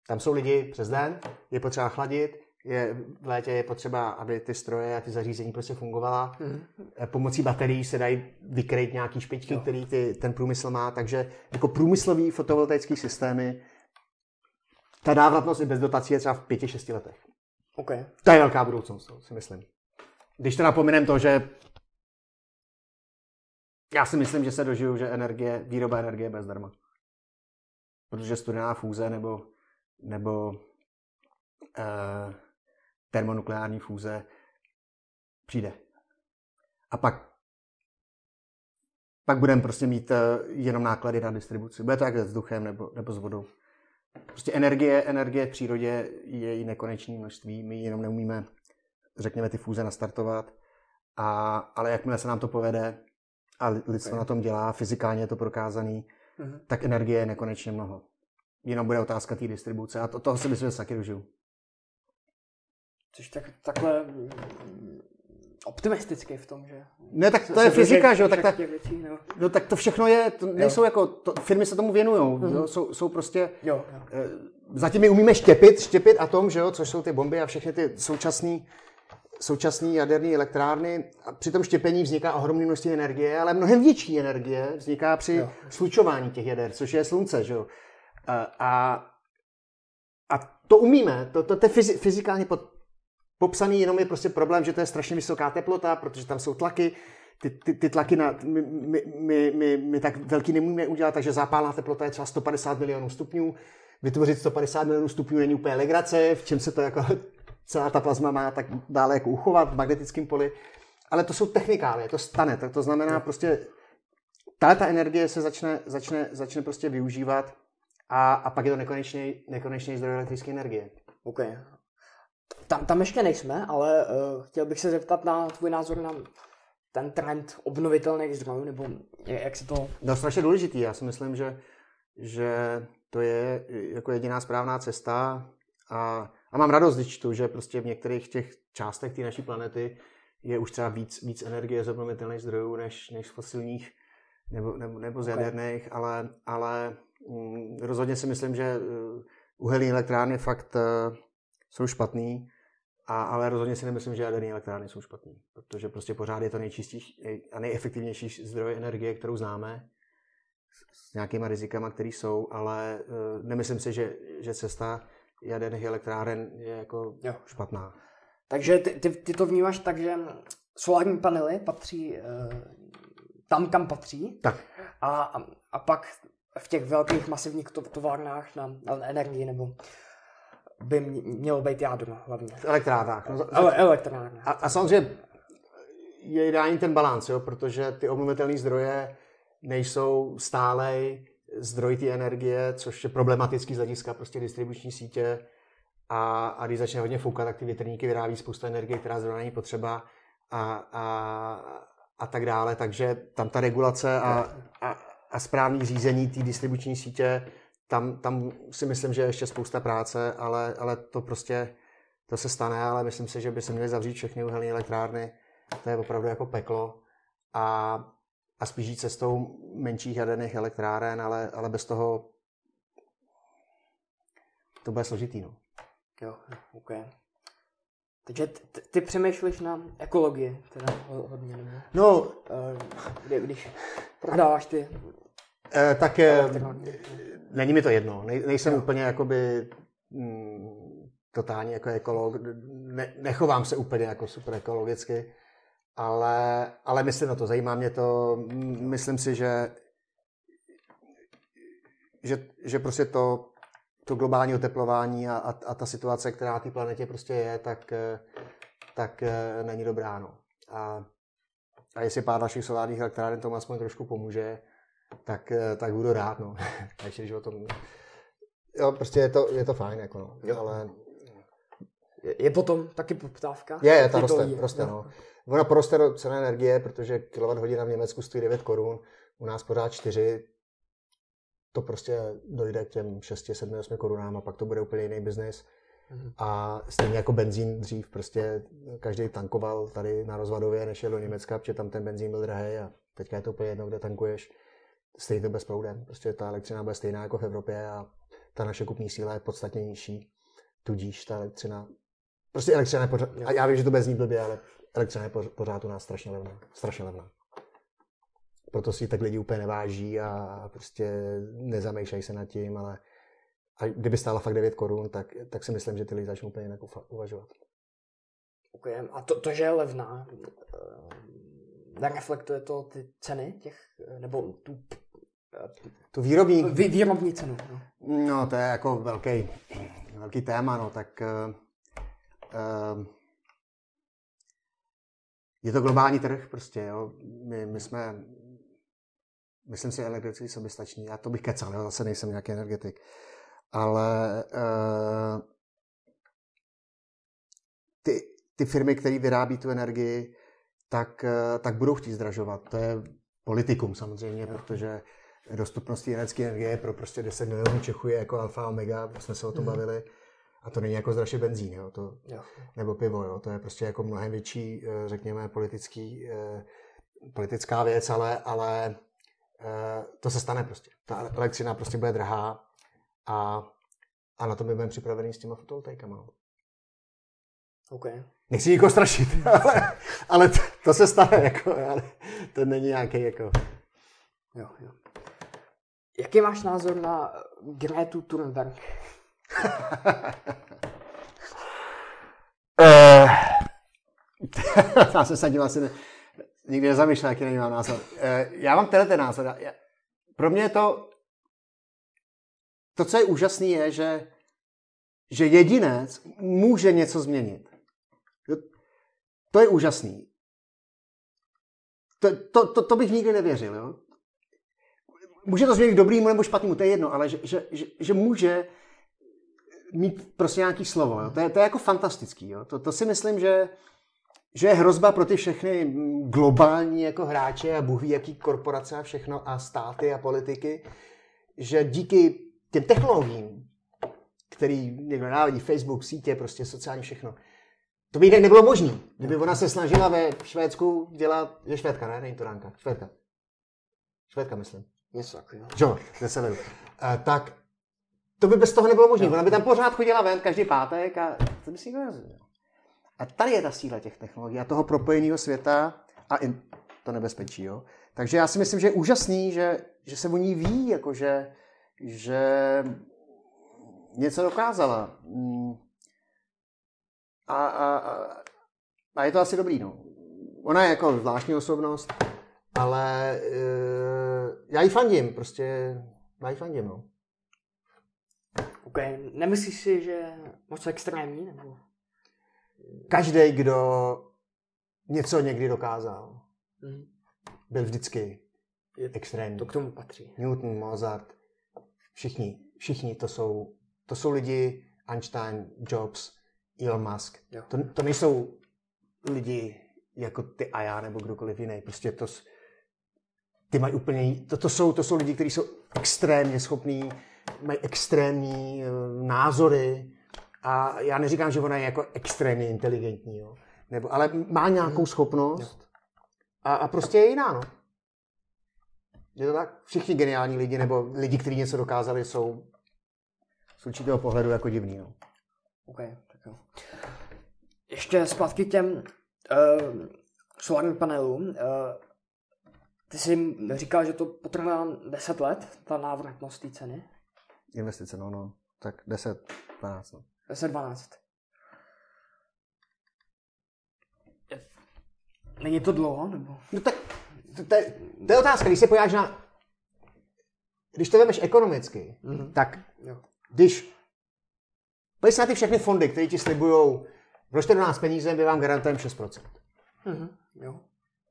tam jsou lidi přes den, je potřeba chladit, je, v létě je potřeba, aby ty stroje a ty zařízení prostě fungovala. Mm. Pomocí baterií se dají vykrýt nějaký špičky, no. který ty, ten průmysl má, takže jako průmyslový fotovoltaický systémy, ta návratnost i bez dotací je třeba v pěti, šesti letech. Okay. To je velká budoucnost, si myslím. Když to napominem to, že já si myslím, že se dožiju, že energie, výroba energie je bezdarma. Protože studená fúze nebo, nebo eh, termonukleární fúze přijde. A pak pak budeme prostě mít eh, jenom náklady na distribuci. Bude to jak se vzduchem nebo, nebo s vodou. Prostě energie, energie v přírodě je i nekonečné množství. My jenom neumíme, řekněme, ty fúze nastartovat. A, ale jakmile se nám to povede, a lidstvo okay. na tom dělá, fyzikálně je to prokázaný, uh-huh. tak energie je nekonečně mnoho. Jenom bude otázka té distribuce a to, toho si myslím, že taky dožiju. Což tak, takhle mm, optimistický v tom, že... Ne, tak to je fyzika, že jo? Tak, tak, věcí, no. no, tak to všechno je, to nejsou jo. jako, to, firmy se tomu věnují, mm-hmm. jsou, jsou prostě, jo, jo. Eh, zatím my umíme štěpit, štěpit atom, že jo, což jsou ty bomby a všechny ty současné současné jaderné elektrárny. A při tom štěpení vzniká ohromné množství energie, ale mnohem větší energie vzniká při jo. slučování těch jader, což je slunce. Že jo? A, a to umíme, to, to, to je fyzikálně pod, popsaný, jenom je prostě problém, že to je strašně vysoká teplota, protože tam jsou tlaky, ty, ty, ty tlaky na, my, my, my, my, my tak velký nemůžeme udělat, takže zápálná teplota je třeba 150 milionů stupňů. Vytvořit 150 milionů stupňů není úplně legrace, v čem se to jako celá ta plazma má tak dále jako uchovat v magnetickém poli. Ale to jsou technikály, to stane. Tak to znamená prostě, tahle ta energie se začne, začne, začne prostě využívat a, a pak je to nekonečný, nekonečný zdroj elektrické energie. OK. Tam, tam ještě nejsme, ale uh, chtěl bych se zeptat na tvůj názor na ten trend obnovitelných zdrojů, nebo jak se to... No strašně důležitý. Já si myslím, že, že to je jako jediná správná cesta a, a mám radost, když čtu, že prostě v některých těch částech té naší planety je už třeba víc, víc energie z obnovitelných zdrojů než, než z fosilních nebo, nebo, nebo z jaderných, okay. ale, ale mm, rozhodně si myslím, že uh, uhelní elektrárny fakt jsou špatný, a, ale rozhodně si nemyslím, že jaderné elektrárny jsou špatný, protože prostě pořád je to nejčistější a nejefektivnější zdroj energie, kterou známe, s, nějakýma rizikama, které jsou, ale uh, nemyslím si, že, že cesta jaderných elektráren je jako jo. špatná. Takže ty, ty, ty to vnímáš tak, že solární panely patří uh, tam, kam patří. Tak. A, a, a pak v těch velkých masivních továrnách na, na energii nebo by mělo být jádro hlavně. V elektrárnách. No, Ele, elektrárnách. A, a samozřejmě je ideální ten balans, jo, protože ty obnovitelné zdroje nejsou stálej, zdroj té energie, což je problematický z hlediska prostě distribuční sítě. A, a když začne hodně foukat, tak ty větrníky vyrábí spoustu energie, která zrovna není potřeba a, a, a tak dále. Takže tam ta regulace a, a, a správný řízení té distribuční sítě, tam, tam si myslím, že je ještě spousta práce, ale, ale to prostě to se stane, ale myslím si, že by se měly zavřít všechny uhelné elektrárny. To je opravdu jako peklo. A a spíš jít cestou menších jaderných elektráren, ale, ale bez toho to bude složitý. No. Jo, OK. Takže ty, ty přemýšlíš na ekologii, teda hodně, nebo? No, eh, kdy, když prodáváš ty eh, tak eh, není mi to jedno. Nej, nejsem jo. úplně jakoby mm, totálně jako ekolog. Ne, nechovám se úplně jako super ekologicky ale, ale myslím na to, zajímá mě to, myslím si, že, že, že prostě to, to globální oteplování a, a, a ta situace, která na té planetě prostě je, tak, tak není dobrá. No. A, a jestli pár našich solárních elektráren tomu aspoň trošku pomůže, tak, tak budu rád. No. Takže, že o tom... Jo, prostě je to, je to fajn, jako no. Jo. ale... Je, je potom taky poptávka? Je, je, ta roste, roste, no. Ona poroste do cena energie, protože kWh v Německu stojí 9 korun, u nás pořád 4, to prostě dojde k těm 6, 7, 8 korunám a pak to bude úplně jiný biznis. Mm-hmm. A stejně jako benzín dřív, prostě každý tankoval tady na rozvadově, než jel do Německa, protože tam ten benzín byl drahý a teďka je to úplně jedno, kde tankuješ. Stejně to bez proudem. Prostě ta elektřina bude stejná jako v Evropě a ta naše kupní síla je podstatně nižší. Tudíž ta elektřina Prostě elektřina je pořád, a já vím, že to bez ní blbě, ale elektřina je pořád u nás strašně levná. Strašně levná. Proto si tak lidi úplně neváží a prostě nezamýšlejí se nad tím, ale a kdyby stála fakt 9 korun, tak, tak si myslím, že ty lidi začnou úplně jinak uvažovat. Okay. A to, to, že je levná, eh, reflektuje to ty ceny těch, nebo tu tu výrobní... Vý, výrobní cenu. No. no, to je jako velký, velký téma, no, tak uh, uh, je to globální trh prostě, jo. My, my jsme, myslím si, energeticky soběstační. Já to bych kecal, jo, zase nejsem nějaký energetik. Ale uh, ty, ty firmy, které vyrábí tu energii, tak, uh, tak budou chtít zdražovat. To je politikum samozřejmě, protože dostupnost energetické energie pro prostě 10 milionů Čechů je jako alfa omega, jsme se o tom mhm. bavili. A to není jako zdražit benzín, jo, to, Jo. nebo pivo, jo, to je prostě jako mnohem větší, eh, řekněme, politický, eh, politická věc, ale, ale eh, to se stane prostě. Ta elektřina prostě bude drahá a, a na to my budeme připravený s těma fotovoltaikama. OK. Nechci nikoho strašit, ale, ale to, to se stane, jako, ale to není nějaký jako... Jo, jo. Jaký máš názor na eh, Gretu Thunberg? Uh, já jsem se tím asi ne, nikdy nezamýšlel, jaký na ní mám názor. Uh, já mám tenhle ten názor. Pro mě je to, to, co je úžasné, je, že, že jedinec může něco změnit. To je úžasný. To, to, to, to bych nikdy nevěřil. Jo? Může to změnit k dobrýmu nebo špatnému, to je jedno, ale že, že, že, že může mít prostě nějaký slovo. Jo? To, je, to je jako fantastický. Jo? To, to si myslím, že, že je hrozba pro ty všechny globální jako hráče a bůh ví, jaký korporace a všechno a státy a politiky, že díky těm technologiím, který někdo návidí, Facebook, sítě, prostě sociální všechno, to by jinak nebylo možné. Kdyby ona se snažila ve Švédsku dělat, je Švédka, ne? Není to Ránka. Švédka. Švédka, myslím. Něco takového. Jo, ze severu. Uh, tak to by bez toho nebylo možné. Ona by tam pořád chodila ven každý pátek a to by si nikdo nezvěděl. A tady je ta síla těch technologií a toho propojeného světa a i to nebezpečí. Jo? Takže já si myslím, že je úžasný, že, že se o ní ví, jako že, že něco dokázala. Mm. A, a, a, a je to asi dobrý. No. Ona je jako zvláštní osobnost, ale uh, já jí fandím, prostě já jí fandím, no. OK. Nemyslíš si, že moc extrémní? Nebo... Každý, kdo něco někdy dokázal, Mhm. byl vždycky Je, extrémní. to k tomu patří. Newton, Mozart, všichni, všichni to jsou, to jsou lidi, Einstein, Jobs, Elon Musk. Jo. To, to nejsou lidi jako ty a já nebo kdokoliv jiný. Prostě to, ty mají úplně, to, to, jsou, to jsou lidi, kteří jsou extrémně schopní, mají extrémní eh, názory a já neříkám, že ona je jako extrémně inteligentní, jo. Nebo, ale má nějakou schopnost a, a prostě je jiná, no. Je to tak? Všichni geniální lidi, nebo lidi, kteří něco dokázali, jsou z určitého pohledu jako divný. No. OK, tak jo. Ještě zpátky k těm uh, solárním panelům. Uh, ty jsi říkal, že to potrvá 10 let, ta návratnost té ceny. Investice, no, no. Tak 10, 12. No. 10-12. Je- Není to dlouho, nebo? no tak to, to, je, to je otázka, když se podíváš na... Když to vemeš ekonomicky, Mhm. tak Jo. když... Pojď se na ty všechny fondy, které ti slibují, vložte do nás peníze, my vám garantujeme 6%. Mhm. Jo.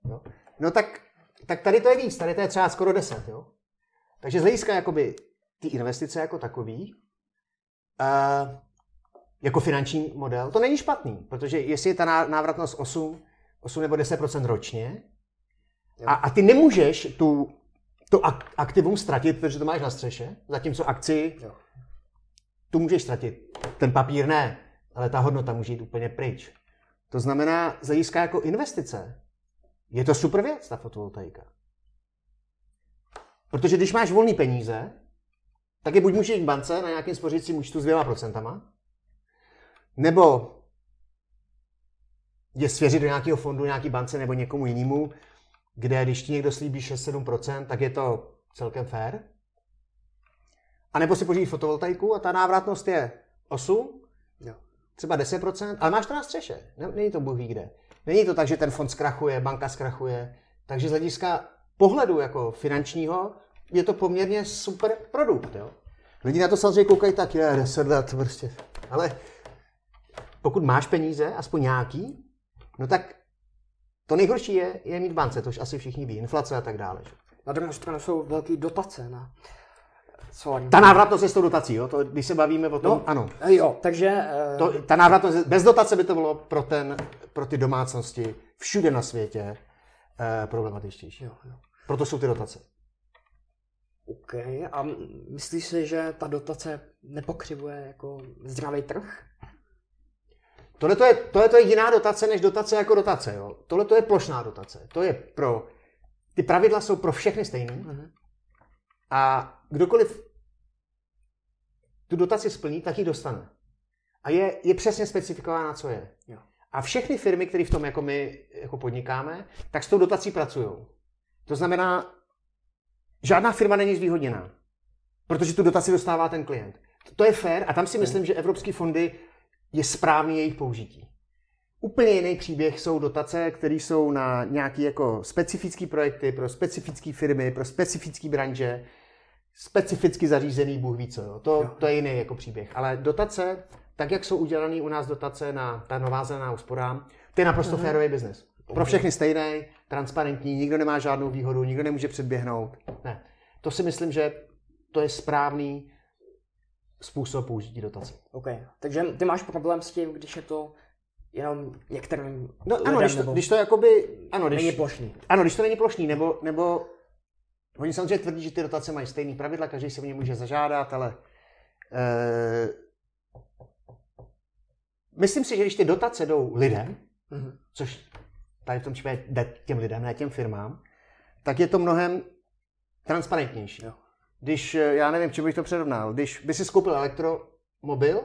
Jo? No tak, tak tady to je víc, tady to je třeba skoro 10. Jo? Takže z hlediska jakoby ty investice jako takový, uh, jako finanční model, to není špatný, protože jestli je ta ná- návratnost 8, 8 nebo 10% ročně, a, a ty nemůžeš tu, to ak- aktivum ztratit, protože to máš na střeše, zatímco akci Jo. tu můžeš ztratit. Ten papír ne, ale ta hodnota může jít úplně pryč. To znamená, z hlediska jako investice, je to super věc, ta fotovoltaika. Protože když máš volné peníze, tak je buď můžeš jít v bance na nějakým spořícím účtu s dvěma procentama, nebo je svěřit do nějakého fondu, nějaký bance nebo někomu jinému, kde když ti někdo slíbí 6-7%, tak je to celkem fair. A nebo si pořídíš fotovoltaiku a ta návratnost je 8, Jo. třeba 10%, ale máš to na střeše. Ne- Není to bůh kde. Není to tak, že ten fond zkrachuje, banka zkrachuje. Takže z hlediska pohledu jako finančního je to poměrně super produkt. Jo? Lidi na to samozřejmě koukají tak, je 10 let prostě. Ale pokud máš peníze, aspoň nějaký, no tak to nejhorší je, je mít bance, to asi všichni ví, inflace a tak dále. Na druhou stranu jsou velké dotace na solární Ta návratnost je s tou dotací, jo? To, když se bavíme o tom, No. ano. Eh, Jo, takže... eh, To, ta návratnost, bez dotace by to bylo pro, ten, pro ty domácnosti všude na světě eh, problematičtější. Jo, jo. Proto jsou ty dotace. OK. A myslíš si, že ta dotace nepokřivuje jako zdravý trh? Tohle to je, tohle to je jiná dotace než dotace jako dotace. Jo? Tohle to je plošná dotace. To je pro... Ty pravidla jsou pro všechny stejné. Mm-hmm. A kdokoliv tu dotaci splní, tak ji dostane. A je, je přesně specifikována, co je. Jo. A všechny firmy, které v tom jako my jako podnikáme, tak s tou dotací pracují. To znamená, žádná firma není zvýhodněná, protože tu dotaci dostává ten klient. To je fér a tam si myslím, že evropské fondy je správný jejich použití. Úplně jiný příběh jsou dotace, které jsou na nějaké jako specifické projekty pro specifické firmy, pro specifické branže, specificky zařízený, Bůh ví co. Jo. To, to je jiný jako příběh. Ale dotace, tak jak jsou udělané u nás dotace na ta nová zelená úspora, to je naprosto uh-huh. férový biznes. Pro všechny stejný, transparentní, nikdo nemá žádnou výhodu, nikdo nemůže předběhnout. Ne. To si myslím, že to je správný způsob použití dotace. OK. Takže ty máš problém s tím, když je to jenom některým No lidem, ano, když to, když to jakoby, ano, když, není plošný. Ano, když to není plošný, nebo, nebo oni samozřejmě tvrdí, že ty dotace mají stejný pravidla, každý se o ně může zažádat, ale uh, myslím si, že když ty dotace jdou lidem, mm-hmm. což tady v tom případě jde těm lidem, ne těm firmám, tak je to mnohem transparentnější. Jo. Když, eh, já nevím, čím bych to přerovnal, když by si skoupil elektromobil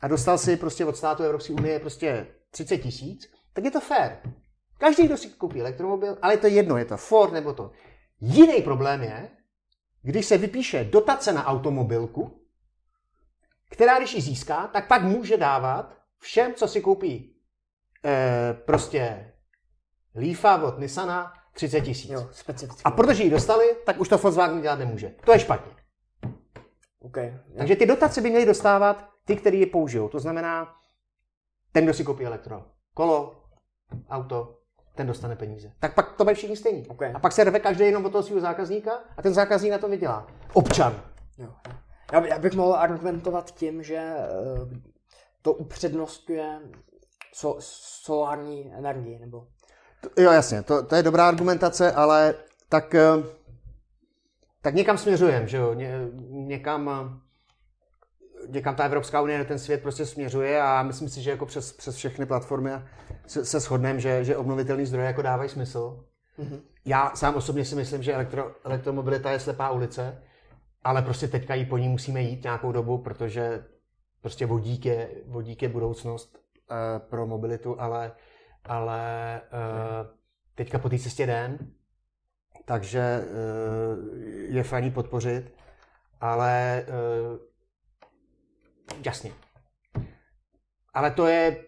a dostal si prostě od státu Evropské unie prostě 30 tisíc, tak je to fair. Každý, kdo si koupí elektromobil, ale je to jedno, je to Ford nebo to. Jiný problém je, když se vypíše dotace na automobilku, která když ji získá, tak pak může dávat všem, co si koupí e, prostě Leafa od Nissana 30 tisíc. A protože ji dostali, tak už to Volkswagen dělat nemůže. To je špatně. Okay, Takže ty dotace by měly dostávat ty, kteří je použijou. To znamená, ten, kdo si koupí elektro, kolo, auto, ten dostane peníze. Tak pak to mají všichni stejný. Okay. A pak se rve každý jenom od toho svého zákazníka a ten zákazník na to vydělá. Občan. Jo. Já, bych mohl argumentovat tím, že eh, to upřednostňuje so, solární energii, nebo... Jo, jasně, to, to je dobrá argumentace, ale tak, eh, tak někam směřujeme, že jo, Ně, někam, někam ta Evropská unie, ten svět prostě směřuje a myslím si, že jako přes, přes všechny platformy se, se shodneme, že, že obnovitelný zdroje jako dávají smysl. Mm-hmm. Já sám osobně si myslím, že elektro, elektromobilita je slepá ulice, ale prostě teďka jí po ní musíme jít nějakou dobu, protože prostě vodík je, vodík je budoucnost uh, pro mobilitu, ale, ale uh, teďka po té cestě den, takže uh, je fajn podpořit, ale uh, jasně. Ale to je,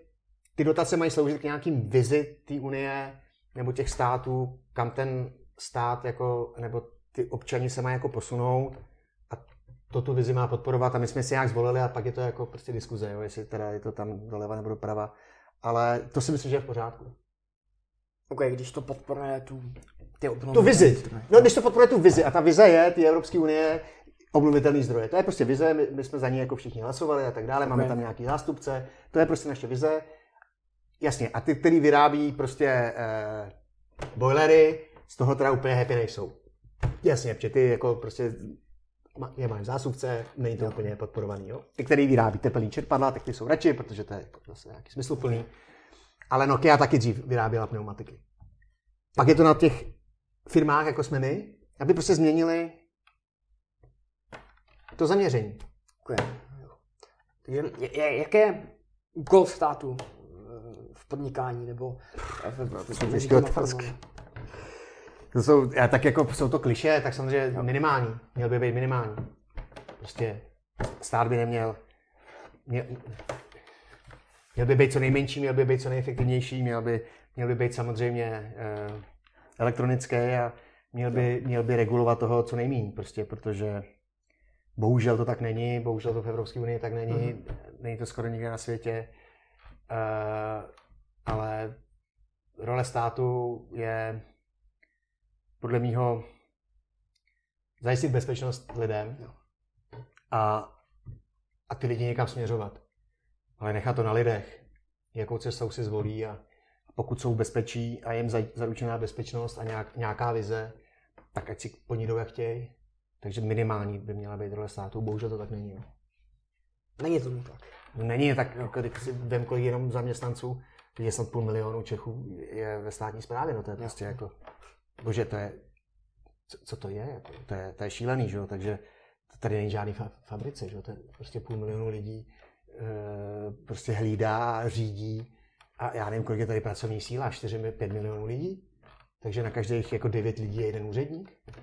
ty dotace mají sloužit k nějakým vizi té unie nebo těch států, kam ten stát jako, nebo ty občani se mají jako posunout to tu vizi má podporovat a my jsme si nějak zvolili a pak je to jako prostě diskuze, jo, jestli teda je to tam doleva nebo doprava. Ale to si myslím, že je v pořádku. OK, když to podporuje tu, ty Tu vizi. No, když to podporuje tu vizi a ta vize je ty Evropské unie obnovitelný zdroje. To je prostě vize, my, my jsme za ní jako všichni hlasovali a tak dále, okay. máme tam nějaký zástupce, to je prostě naše vize. Jasně, a ty, který vyrábí prostě eh, boilery, z toho teda úplně happy nejsou. Jasně, protože ty jako prostě je mají zásuvce, není to úplně podporovaný. Jo? Ty, který vyrábí tepelný čerpadla, tak ty jsou radši, protože to je jako zase nějaký smysluplný. Ale Nokia taky dřív vyráběla pneumatiky. Pak je to na těch firmách, jako jsme my, aby prostě změnili to zaměření. Okay. Takže jaké úkol státu eh, v podnikání nebo v, v, v, v, v, to jsou, tak jako jsou to kliše, tak samozřejmě jo. minimální. Měl by být minimální. Prostě stát by neměl, měl, měl by být co nejmenší, měl by být co nejefektivnější, měl by, měl by být samozřejmě eh, elektronický a měl by, měl by regulovat toho co nejméně, prostě, protože bohužel to tak není, bohužel to v Evropské unii tak není, mm-hmm. není to skoro nikde na světě, eh, ale role státu je podle mýho zajistit bezpečnost lidem a, a ty lidi někam směřovat. Ale nechat to na lidech, jakou cestou si zvolí a pokud jsou v bezpečí a jim zaručená bezpečnost a nějak, nějaká vize, tak ať si po ní jdou, jak chtějí. Takže minimální by měla být role státu, bohužel to tak není. No. Není tomu tak. No, není tak, jako když si vem kolik jenom zaměstnanců, je snad půl milionu Čechů je ve státní správě, no to je prostě jako, bože, to je, co, co to je, jako, to je, to je šílený, že jo, takže tady není žádný fa- fabrice, že jo, to je prostě půl milionu lidí, e, prostě hlídá, řídí a já nevím, kolik je tady pracovní síla, 4-5 milionů lidí, takže na každých jako 9 lidí je jeden úředník, no,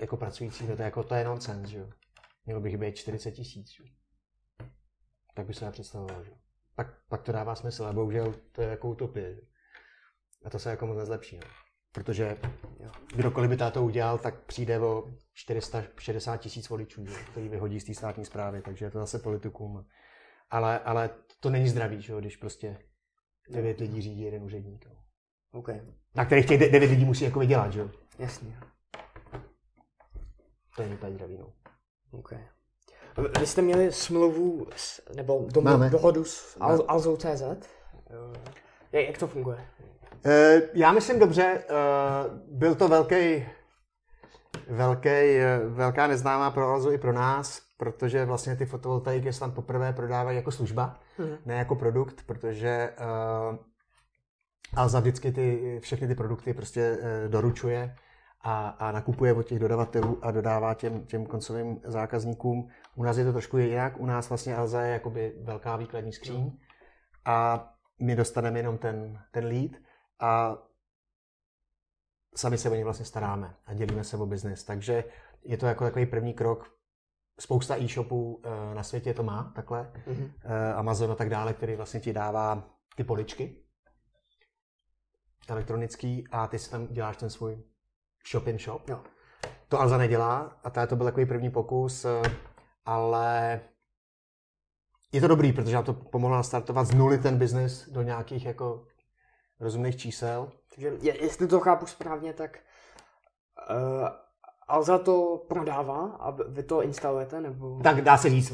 jako pracující, to je, jako, to je nonsens, že jo. Mělo bych být 40 tisíc, že jo. Tak by se já představoval, že jo. Pak, pak to dává smysl, ale bohužel to je jako utopie, že? A to se jako moc nezlepší, no. Protože jo, kdokoliv by to udělal, tak přijde o 460 tisíc voličů, že? který vyhodí z té státní zprávy, takže je to zase politikům. Ale, ale to není zdravý, že? když prostě devět lidí řídí jeden úředník. No. Okay. Na kterých těch devět lidí musí jako vydělat, že? Jasně. To je zdravý, no. Okay. Vy jste měli smlouvu, s, nebo dom, dohodu s Al, Alzou.cz? Jak to funguje? Uh, já myslím dobře, uh, byl to velký, velký, velká neznámá pro Alzu i pro nás, protože vlastně ty fotovoltaiky se tam poprvé prodávají jako služba, mm-hmm. ne jako produkt, protože uh, Alza vždycky ty, všechny ty produkty prostě doručuje a, a nakupuje od těch dodavatelů a dodává těm, těm koncovým zákazníkům. U nás je to trošku jinak, u nás vlastně Alza je jakoby velká výkladní skříň a my dostaneme jenom ten, ten lead a sami se o ně vlastně staráme a dělíme se o biznis. Takže je to jako takový první krok. Spousta e-shopů eh, na světě to má takhle. Mm-hmm. Amazon a tak dále, který vlastně ti dává ty poličky elektronický a ty si tam děláš ten svůj shop in shop. Jo. To Alza nedělá a to byl takový první pokus, eh, ale je to dobrý, protože nám to pomohlo startovat z nuly ten biznis do nějakých jako rozumných čísel. Takže jestli to chápu správně, tak uh, Alza to prodává a vy to instalujete? Nebo... Tak dá se říct.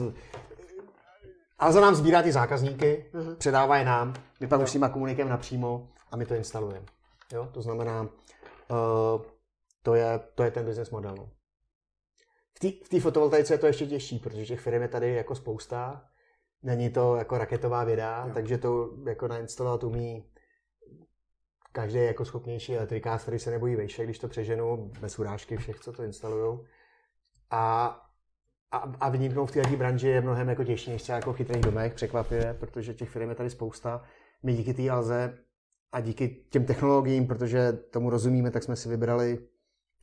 Alza nám sbírá ty zákazníky, uh-huh. předává je nám, my pak už s nimi komunikujeme napřímo a my to instalujeme. Jo? To znamená, uh, to je, to je ten business model. No. V té fotovoltaice je to ještě těžší, protože těch firm je tady jako spousta. Není to jako raketová věda, jo. takže to jako nainstalovat umí každý jako schopnější elektrikář, který se nebojí vejše, když to přeženu, bez urážky všech, co to instalují. A, a, a vyniknout v této branži je mnohem jako těžší než třeba jako v chytrých domech, překvapivě, protože těch firm je tady spousta. My díky té Alze a díky těm technologiím, protože tomu rozumíme, tak jsme si vybrali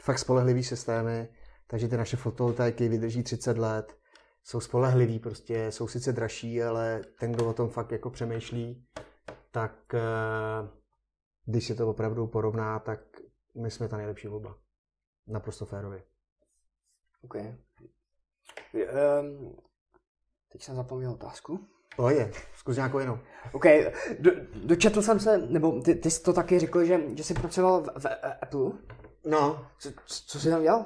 fakt spolehlivý systémy, takže ty naše fotovoltaiky vydrží 30 let, jsou spolehlivý, prostě jsou sice dražší, ale ten, kdo o tom fakt jako přemýšlí, tak eh, když se to opravdu porovná, tak my jsme ta nejlepší volba. Naprosto férově. OK. Um, teď jsem zapomněl otázku. je, zkus nějakou jinou. OK, do, dočetl jsem se, nebo ty, ty jsi to taky řekl, že, že jsi pracoval v, v Apple. No. Co, co jsi tam dělal?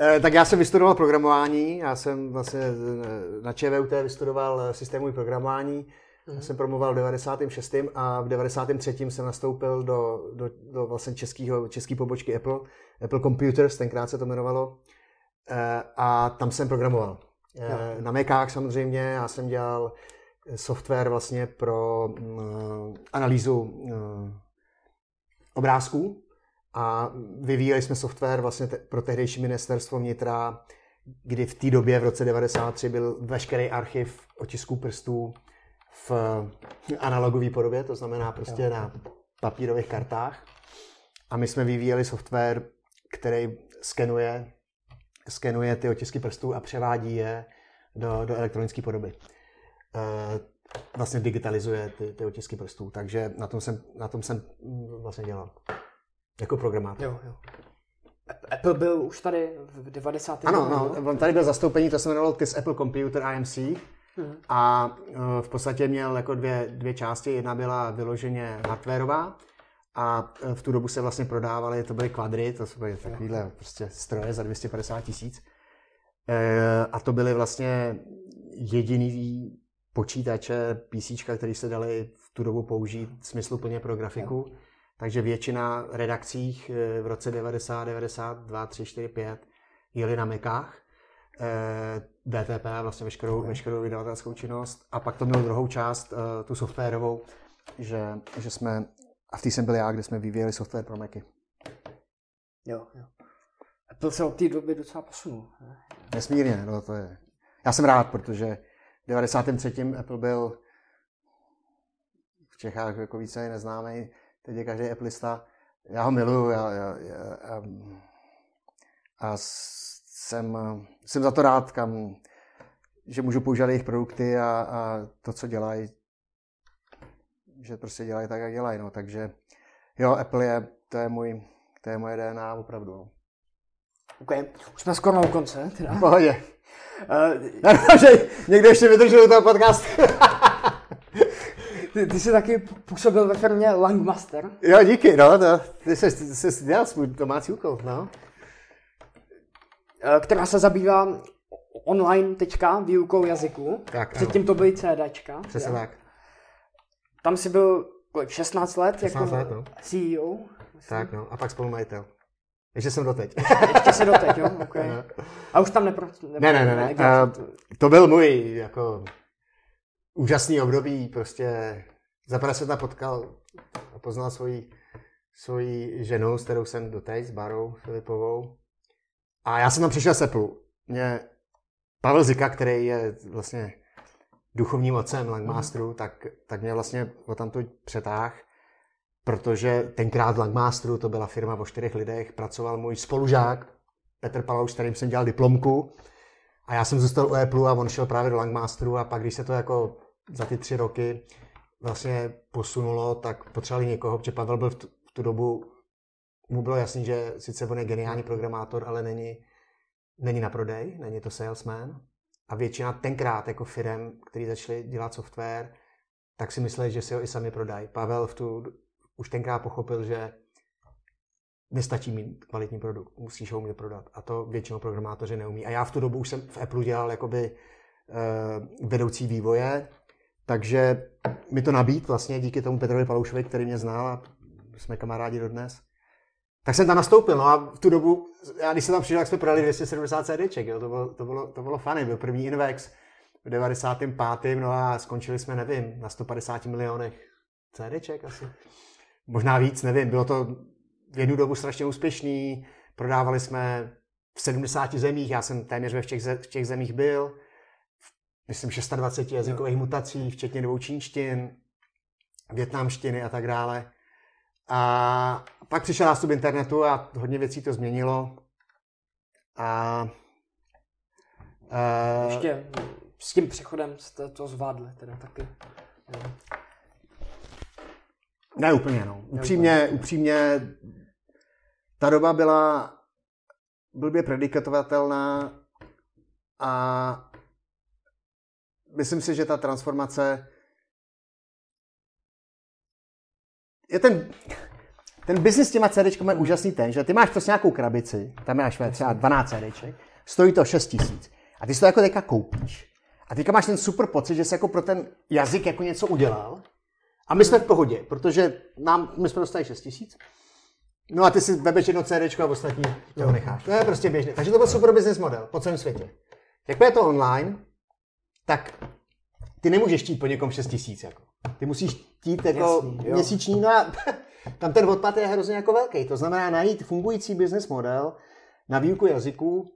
E, tak já jsem vystudoval programování, já jsem vlastně eh, na ČVUT vystudoval eh, systémový programování, mm. já jsem promoval v 96. a v 93. jsem nastoupil do, do, do vlastně českého, český pobočky Apple, Apple Computers, tenkrát se to jmenovalo, e, a tam jsem programoval. E, na Macách samozřejmě, já jsem dělal software vlastně pro uh, analýzu uh, obrázků, a vyvíjeli jsme software vlastně te- pro tehdejší ministerstvo vnitra, kdy v té době v roce 93 byl veškerý archiv otisků prstů v analogové podobě, to znamená prostě jo. na papírových kartách. A my jsme vyvíjeli software, který skenuje, skenuje ty otisky prstů a převádí je do, do elektronické podoby. E, vlastně digitalizuje ty, ty otisky prstů, takže na tom jsem, na tom jsem vlastně dělal. Jako programátor. Jo, jo. Apple byl už tady v 90. Ano, no, on tady byl zastoupení, to se jmenovalo KISS Apple Computer IMC. Hmm. A e, v podstatě měl jako dvě, dvě části. Jedna byla vyloženě hardwareová a e, v tu dobu se vlastně prodávaly, to byly kvadry, to byly takovýhle prostě stroje za 250 tisíc. E, a to byly vlastně jediný počítače, PC, které se daly v tu dobu použít smysluplně pro grafiku. Jo takže většina redakcích eh, v roce 90, 92, 3, 4, 5 jeli na Mekách, eh, BTP, vlastně veškerou, okay. veškerou vydavatelskou činnost. A pak to mělo druhou část, eh, tu softwarovou, že, že jsme, a v té jsem byl já, kde jsme vyvíjeli software pro Macy. Jo, jo. Apple se od té doby docela posunul. Nesmírně, no to je. Já jsem rád, protože v 93. Apple byl v Čechách jako více neznámý, teď je každý Applista. Já ho miluju já, já, já, já, a jsem, jsem za to rád, kam, že můžu používat jejich produkty a, a to, co dělají, že prostě dělají tak, jak dělají. No. Takže jo, Apple je, to je, můj, to je moje DNA opravdu. No. OK, už jsme skoro na konce. Teda. Pohodě. Uh, že někdo ještě vydržel toho podcast. ty, ty jsi taky působil ve firmě Langmaster. Jo, díky, no, to, ty jsi, ty jsi dělal svůj domácí úkol, no. Eh, která se zabývá online teďka výukou jazyku. Tak, Předtím to byly CDčka. Přesně tak. Tam si byl kolik, 16 let 16 jako let, no. CEO. Myslím. Tak, no. A pak spolumajitel. Ještě jsem doteď. Ještě se doteď, jo? Okay. A už tam nepro Ne, ne, ne. ne. Uh, to byl můj jako úžasný období, prostě za tam potkal a poznal svoji, svoji ženu, s kterou jsem doteď, s Barou Filipovou. A já jsem tam přišel seplu. Mě Pavel Zika, který je vlastně duchovním otcem Langmasteru, mm. tak, tak mě vlastně o tamto přetáh, protože tenkrát Langmasteru, to byla firma o čtyřech lidech, pracoval můj spolužák Petr Palouš, s kterým jsem dělal diplomku a já jsem zůstal u Apple a on šel právě do Langmasteru a pak, když se to jako za ty tři roky vlastně posunulo, tak potřebovali někoho, protože Pavel byl v tu, v tu dobu, mu bylo jasný, že sice on je geniální programátor, ale není, není na prodej, není to salesman. A většina tenkrát jako firm, který začali dělat software, tak si mysleli, že si ho i sami prodají. Pavel v tu, už tenkrát pochopil, že nestačí mít kvalitní produkt, musíš ho umět prodat. A to většinou programátoři neumí. A já v tu dobu už jsem v Apple dělal jakoby uh, vedoucí vývoje, takže mi to nabít vlastně díky tomu Petrovi Paloušovi, který mě znal a jsme kamarádi dodnes. Tak jsem tam nastoupil, no a v tu dobu, já když jsem tam přišel, tak jsme prodali 270 CDček, jo, to bylo, to bylo, to bylo funny, byl první Invex v 95. no a skončili jsme, nevím, na 150 milionech CDček asi. Možná víc, nevím, bylo to v jednu dobu strašně úspěšný, prodávali jsme v 70 zemích, já jsem téměř ve všech, v těch zemích byl, myslím 26 jazykových mutací, včetně dvou čínštin, větnamštiny a tak dále. A pak přišel nástup internetu a hodně věcí to změnilo. A uh, Ještě s tím přechodem jste to zvládli teda taky. Ne úplně, no. Upřímně, upřímně, ta doba byla blbě predikatovatelná a myslím si, že ta transformace je ten, ten biznis s těma CDčkama je úžasný ten, že ty máš prostě nějakou krabici, tam máš třeba 12 CDček, stojí to 6 tisíc. A ty si to jako teďka koupíš. A teďka máš ten super pocit, že jsi jako pro ten jazyk jako něco udělal. A my jsme v pohodě, protože nám, my jsme dostali 6 tisíc. No a ty si webeš jedno CD a ostatní to necháš. To je prostě běžné. Takže to byl super business model po celém světě. Jak je to online, tak ty nemůžeš chtít po někom 6 tisíc. Jako. Ty musíš chtít jako Jasný, měsíční, no a tam ten odpad je hrozně jako velký. To znamená najít fungující business model na výuku jazyků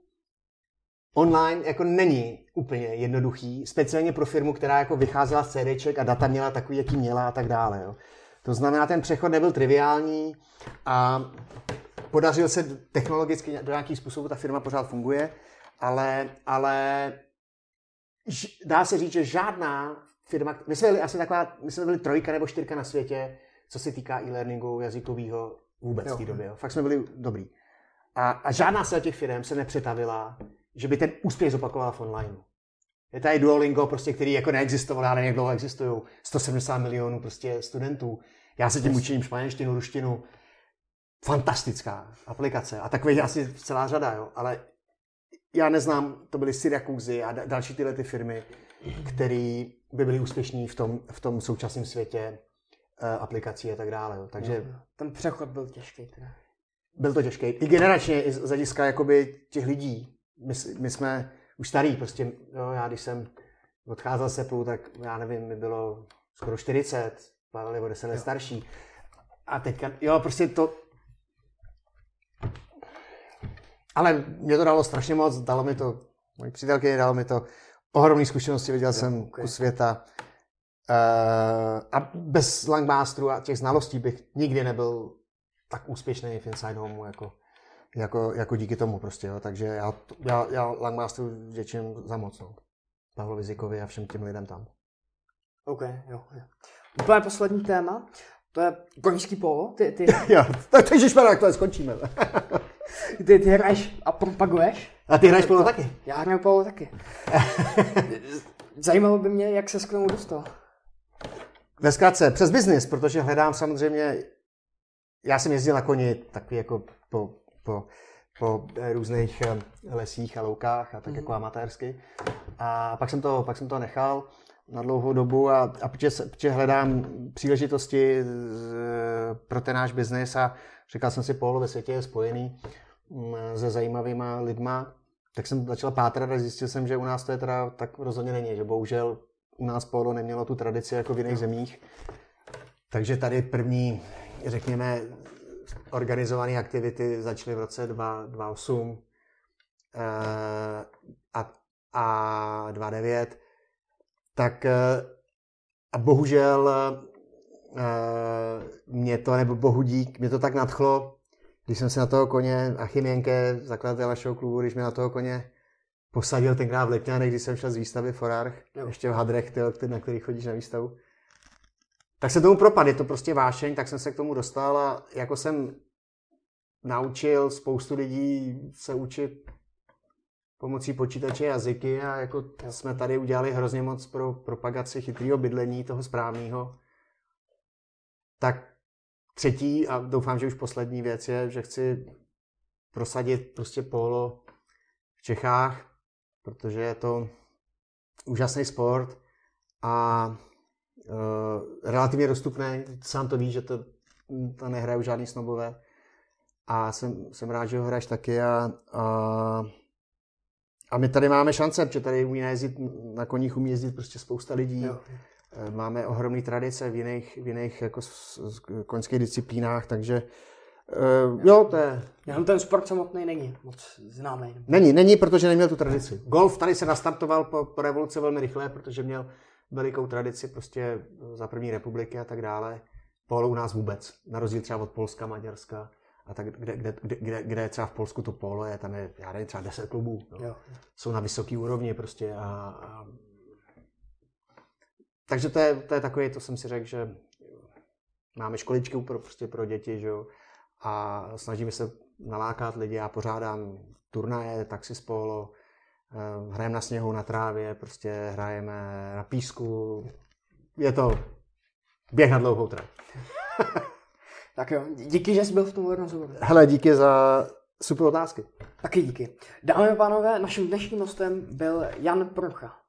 online jako není úplně jednoduchý, speciálně pro firmu, která jako vycházela z CDček a data měla takový, jaký měla a tak dále. Jo. To znamená, ten přechod nebyl triviální a podařil se technologicky do nějakých způsobů, ta firma pořád funguje, ale, ale dá se říct, že žádná firma, my jsme byli asi taková, my jsme byli trojka nebo čtyřka na světě, co se týká e-learningu jazykového vůbec v té době. Jo. Fakt jsme byli dobrý. A, a žádná z těch firm se nepřetavila, že by ten úspěch zopakovala v online. Je tady Duolingo, prostě, který jako neexistoval, já nevím, jak dlouho existují, 170 milionů prostě studentů. Já se tím učím španělštinu, ruštinu. Fantastická aplikace. A takových asi celá řada, jo. Ale já neznám, to byly Syrakuzy a další tyhle ty firmy, které by byly úspěšní v tom, v tom současném světě uh, aplikací a tak dále. Takže no, ten přechod byl těžký. Teda. byl to těžký. I generačně, i z hlediska jakoby těch lidí. My, my jsme už starý, prostě, jo, já když jsem odcházel se plů, tak já nevím, mi bylo skoro 40, Pavel je o 10 let starší. A teďka, jo, prostě to... Ale mě to dalo strašně moc, dalo mi to, moji přítelky dalo mi to ohromné zkušenosti, viděl jo, jsem okay. kus světa. Uh, a bez Langmasteru a těch znalostí bych nikdy nebyl tak úspěšný v Inside Home jako, jako, jako díky tomu prostě, jo. takže já, já, já Langmasteru vděčím za moc, no. Pavlovi Zikovi a všem těm lidem tam. OK, jo. jo. Úplně poslední téma, to je koňský polo. Ty, ty... jo, tak to je skončíme. ty, ty hraješ a propaguješ? A ty hraješ polo taky? Já hraju polo taky. Zajímalo by mě, jak se k tomu dostal. Ve zkratce, přes biznis, protože hledám samozřejmě, já jsem jezdil na koni takový jako po, po, po různých eh, lesích a loukách a tak mm. jako amatérsky. A pak jsem to, pak jsem to nechal na dlouhou dobu a, a protože, protože hledám příležitosti pro ten náš biznis a říkal jsem si, polo ve světě je spojený se zajímavýma lidma, tak jsem začal pátrat a zjistil jsem, že u nás to je teda tak rozhodně není, že bohužel u nás polo nemělo tu tradici jako v jiných zemích. Takže tady první, řekněme, organizované aktivity začaly v roce 2008 eh, a, a 2009 tak eh, a bohužel eh, mě to, nebo bohu dík, mě to tak nadchlo, když jsem se na toho koně, Achim Jenke, zakladatel našeho klubu, když mě na toho koně posadil tenkrát v Letňanech, když jsem šel z výstavy Forarch, jo. ještě v Hadrech, tyjo, na který chodíš na výstavu. Tak se tomu propadl, je to prostě vášeň, tak jsem se k tomu dostal a jako jsem naučil spoustu lidí se učit pomocí počítače jazyky a jako jsme tady udělali hrozně moc pro propagaci chytrého bydlení, toho správného. Tak třetí a doufám, že už poslední věc je, že chci prosadit prostě polo v Čechách, protože je to úžasný sport a uh, relativně dostupný. Sám to víš, že to, to nehrajou žádný snobové. A jsem, jsem rád, že ho hraješ taky a, a a my tady máme šance, protože tady umí jezdit, na koních umí jezdit prostě spousta lidí. Jo. Eh, máme ohromné tradice v jiných, v jiných jako s, s, koňských disciplínách, takže Uh, jo, to je... Jenom ten sport samotný není moc známý. Není, není, protože neměl tu tradici. Golf tady se nastartoval po, po revoluci velmi rychle, protože měl velikou tradici prostě za první republiky a tak dále. Polo u nás vůbec, na rozdíl třeba od Polska, Maďarska a tak, kde, kde, kde, kde třeba v Polsku to polo je, tam je, já nevím, třeba 10 klubů. No. Jo. Jsou na vysoké úrovni prostě a, a... Takže to je, to je takový, to jsem si řekl, že máme školičky pro, prostě pro děti, že jo, a snažíme se nalákat lidi, já pořádám turnaje, taxi spolo, eh, hrajeme na sněhu, na trávě, prostě hrajeme na písku, je to běh na dlouhou trať. Tak jo, díky, že jsi byl v tom rozhovoru. Hele, díky za super otázky. Taky díky. Dámy a pánové, naším dnešním hostem byl Jan Procha.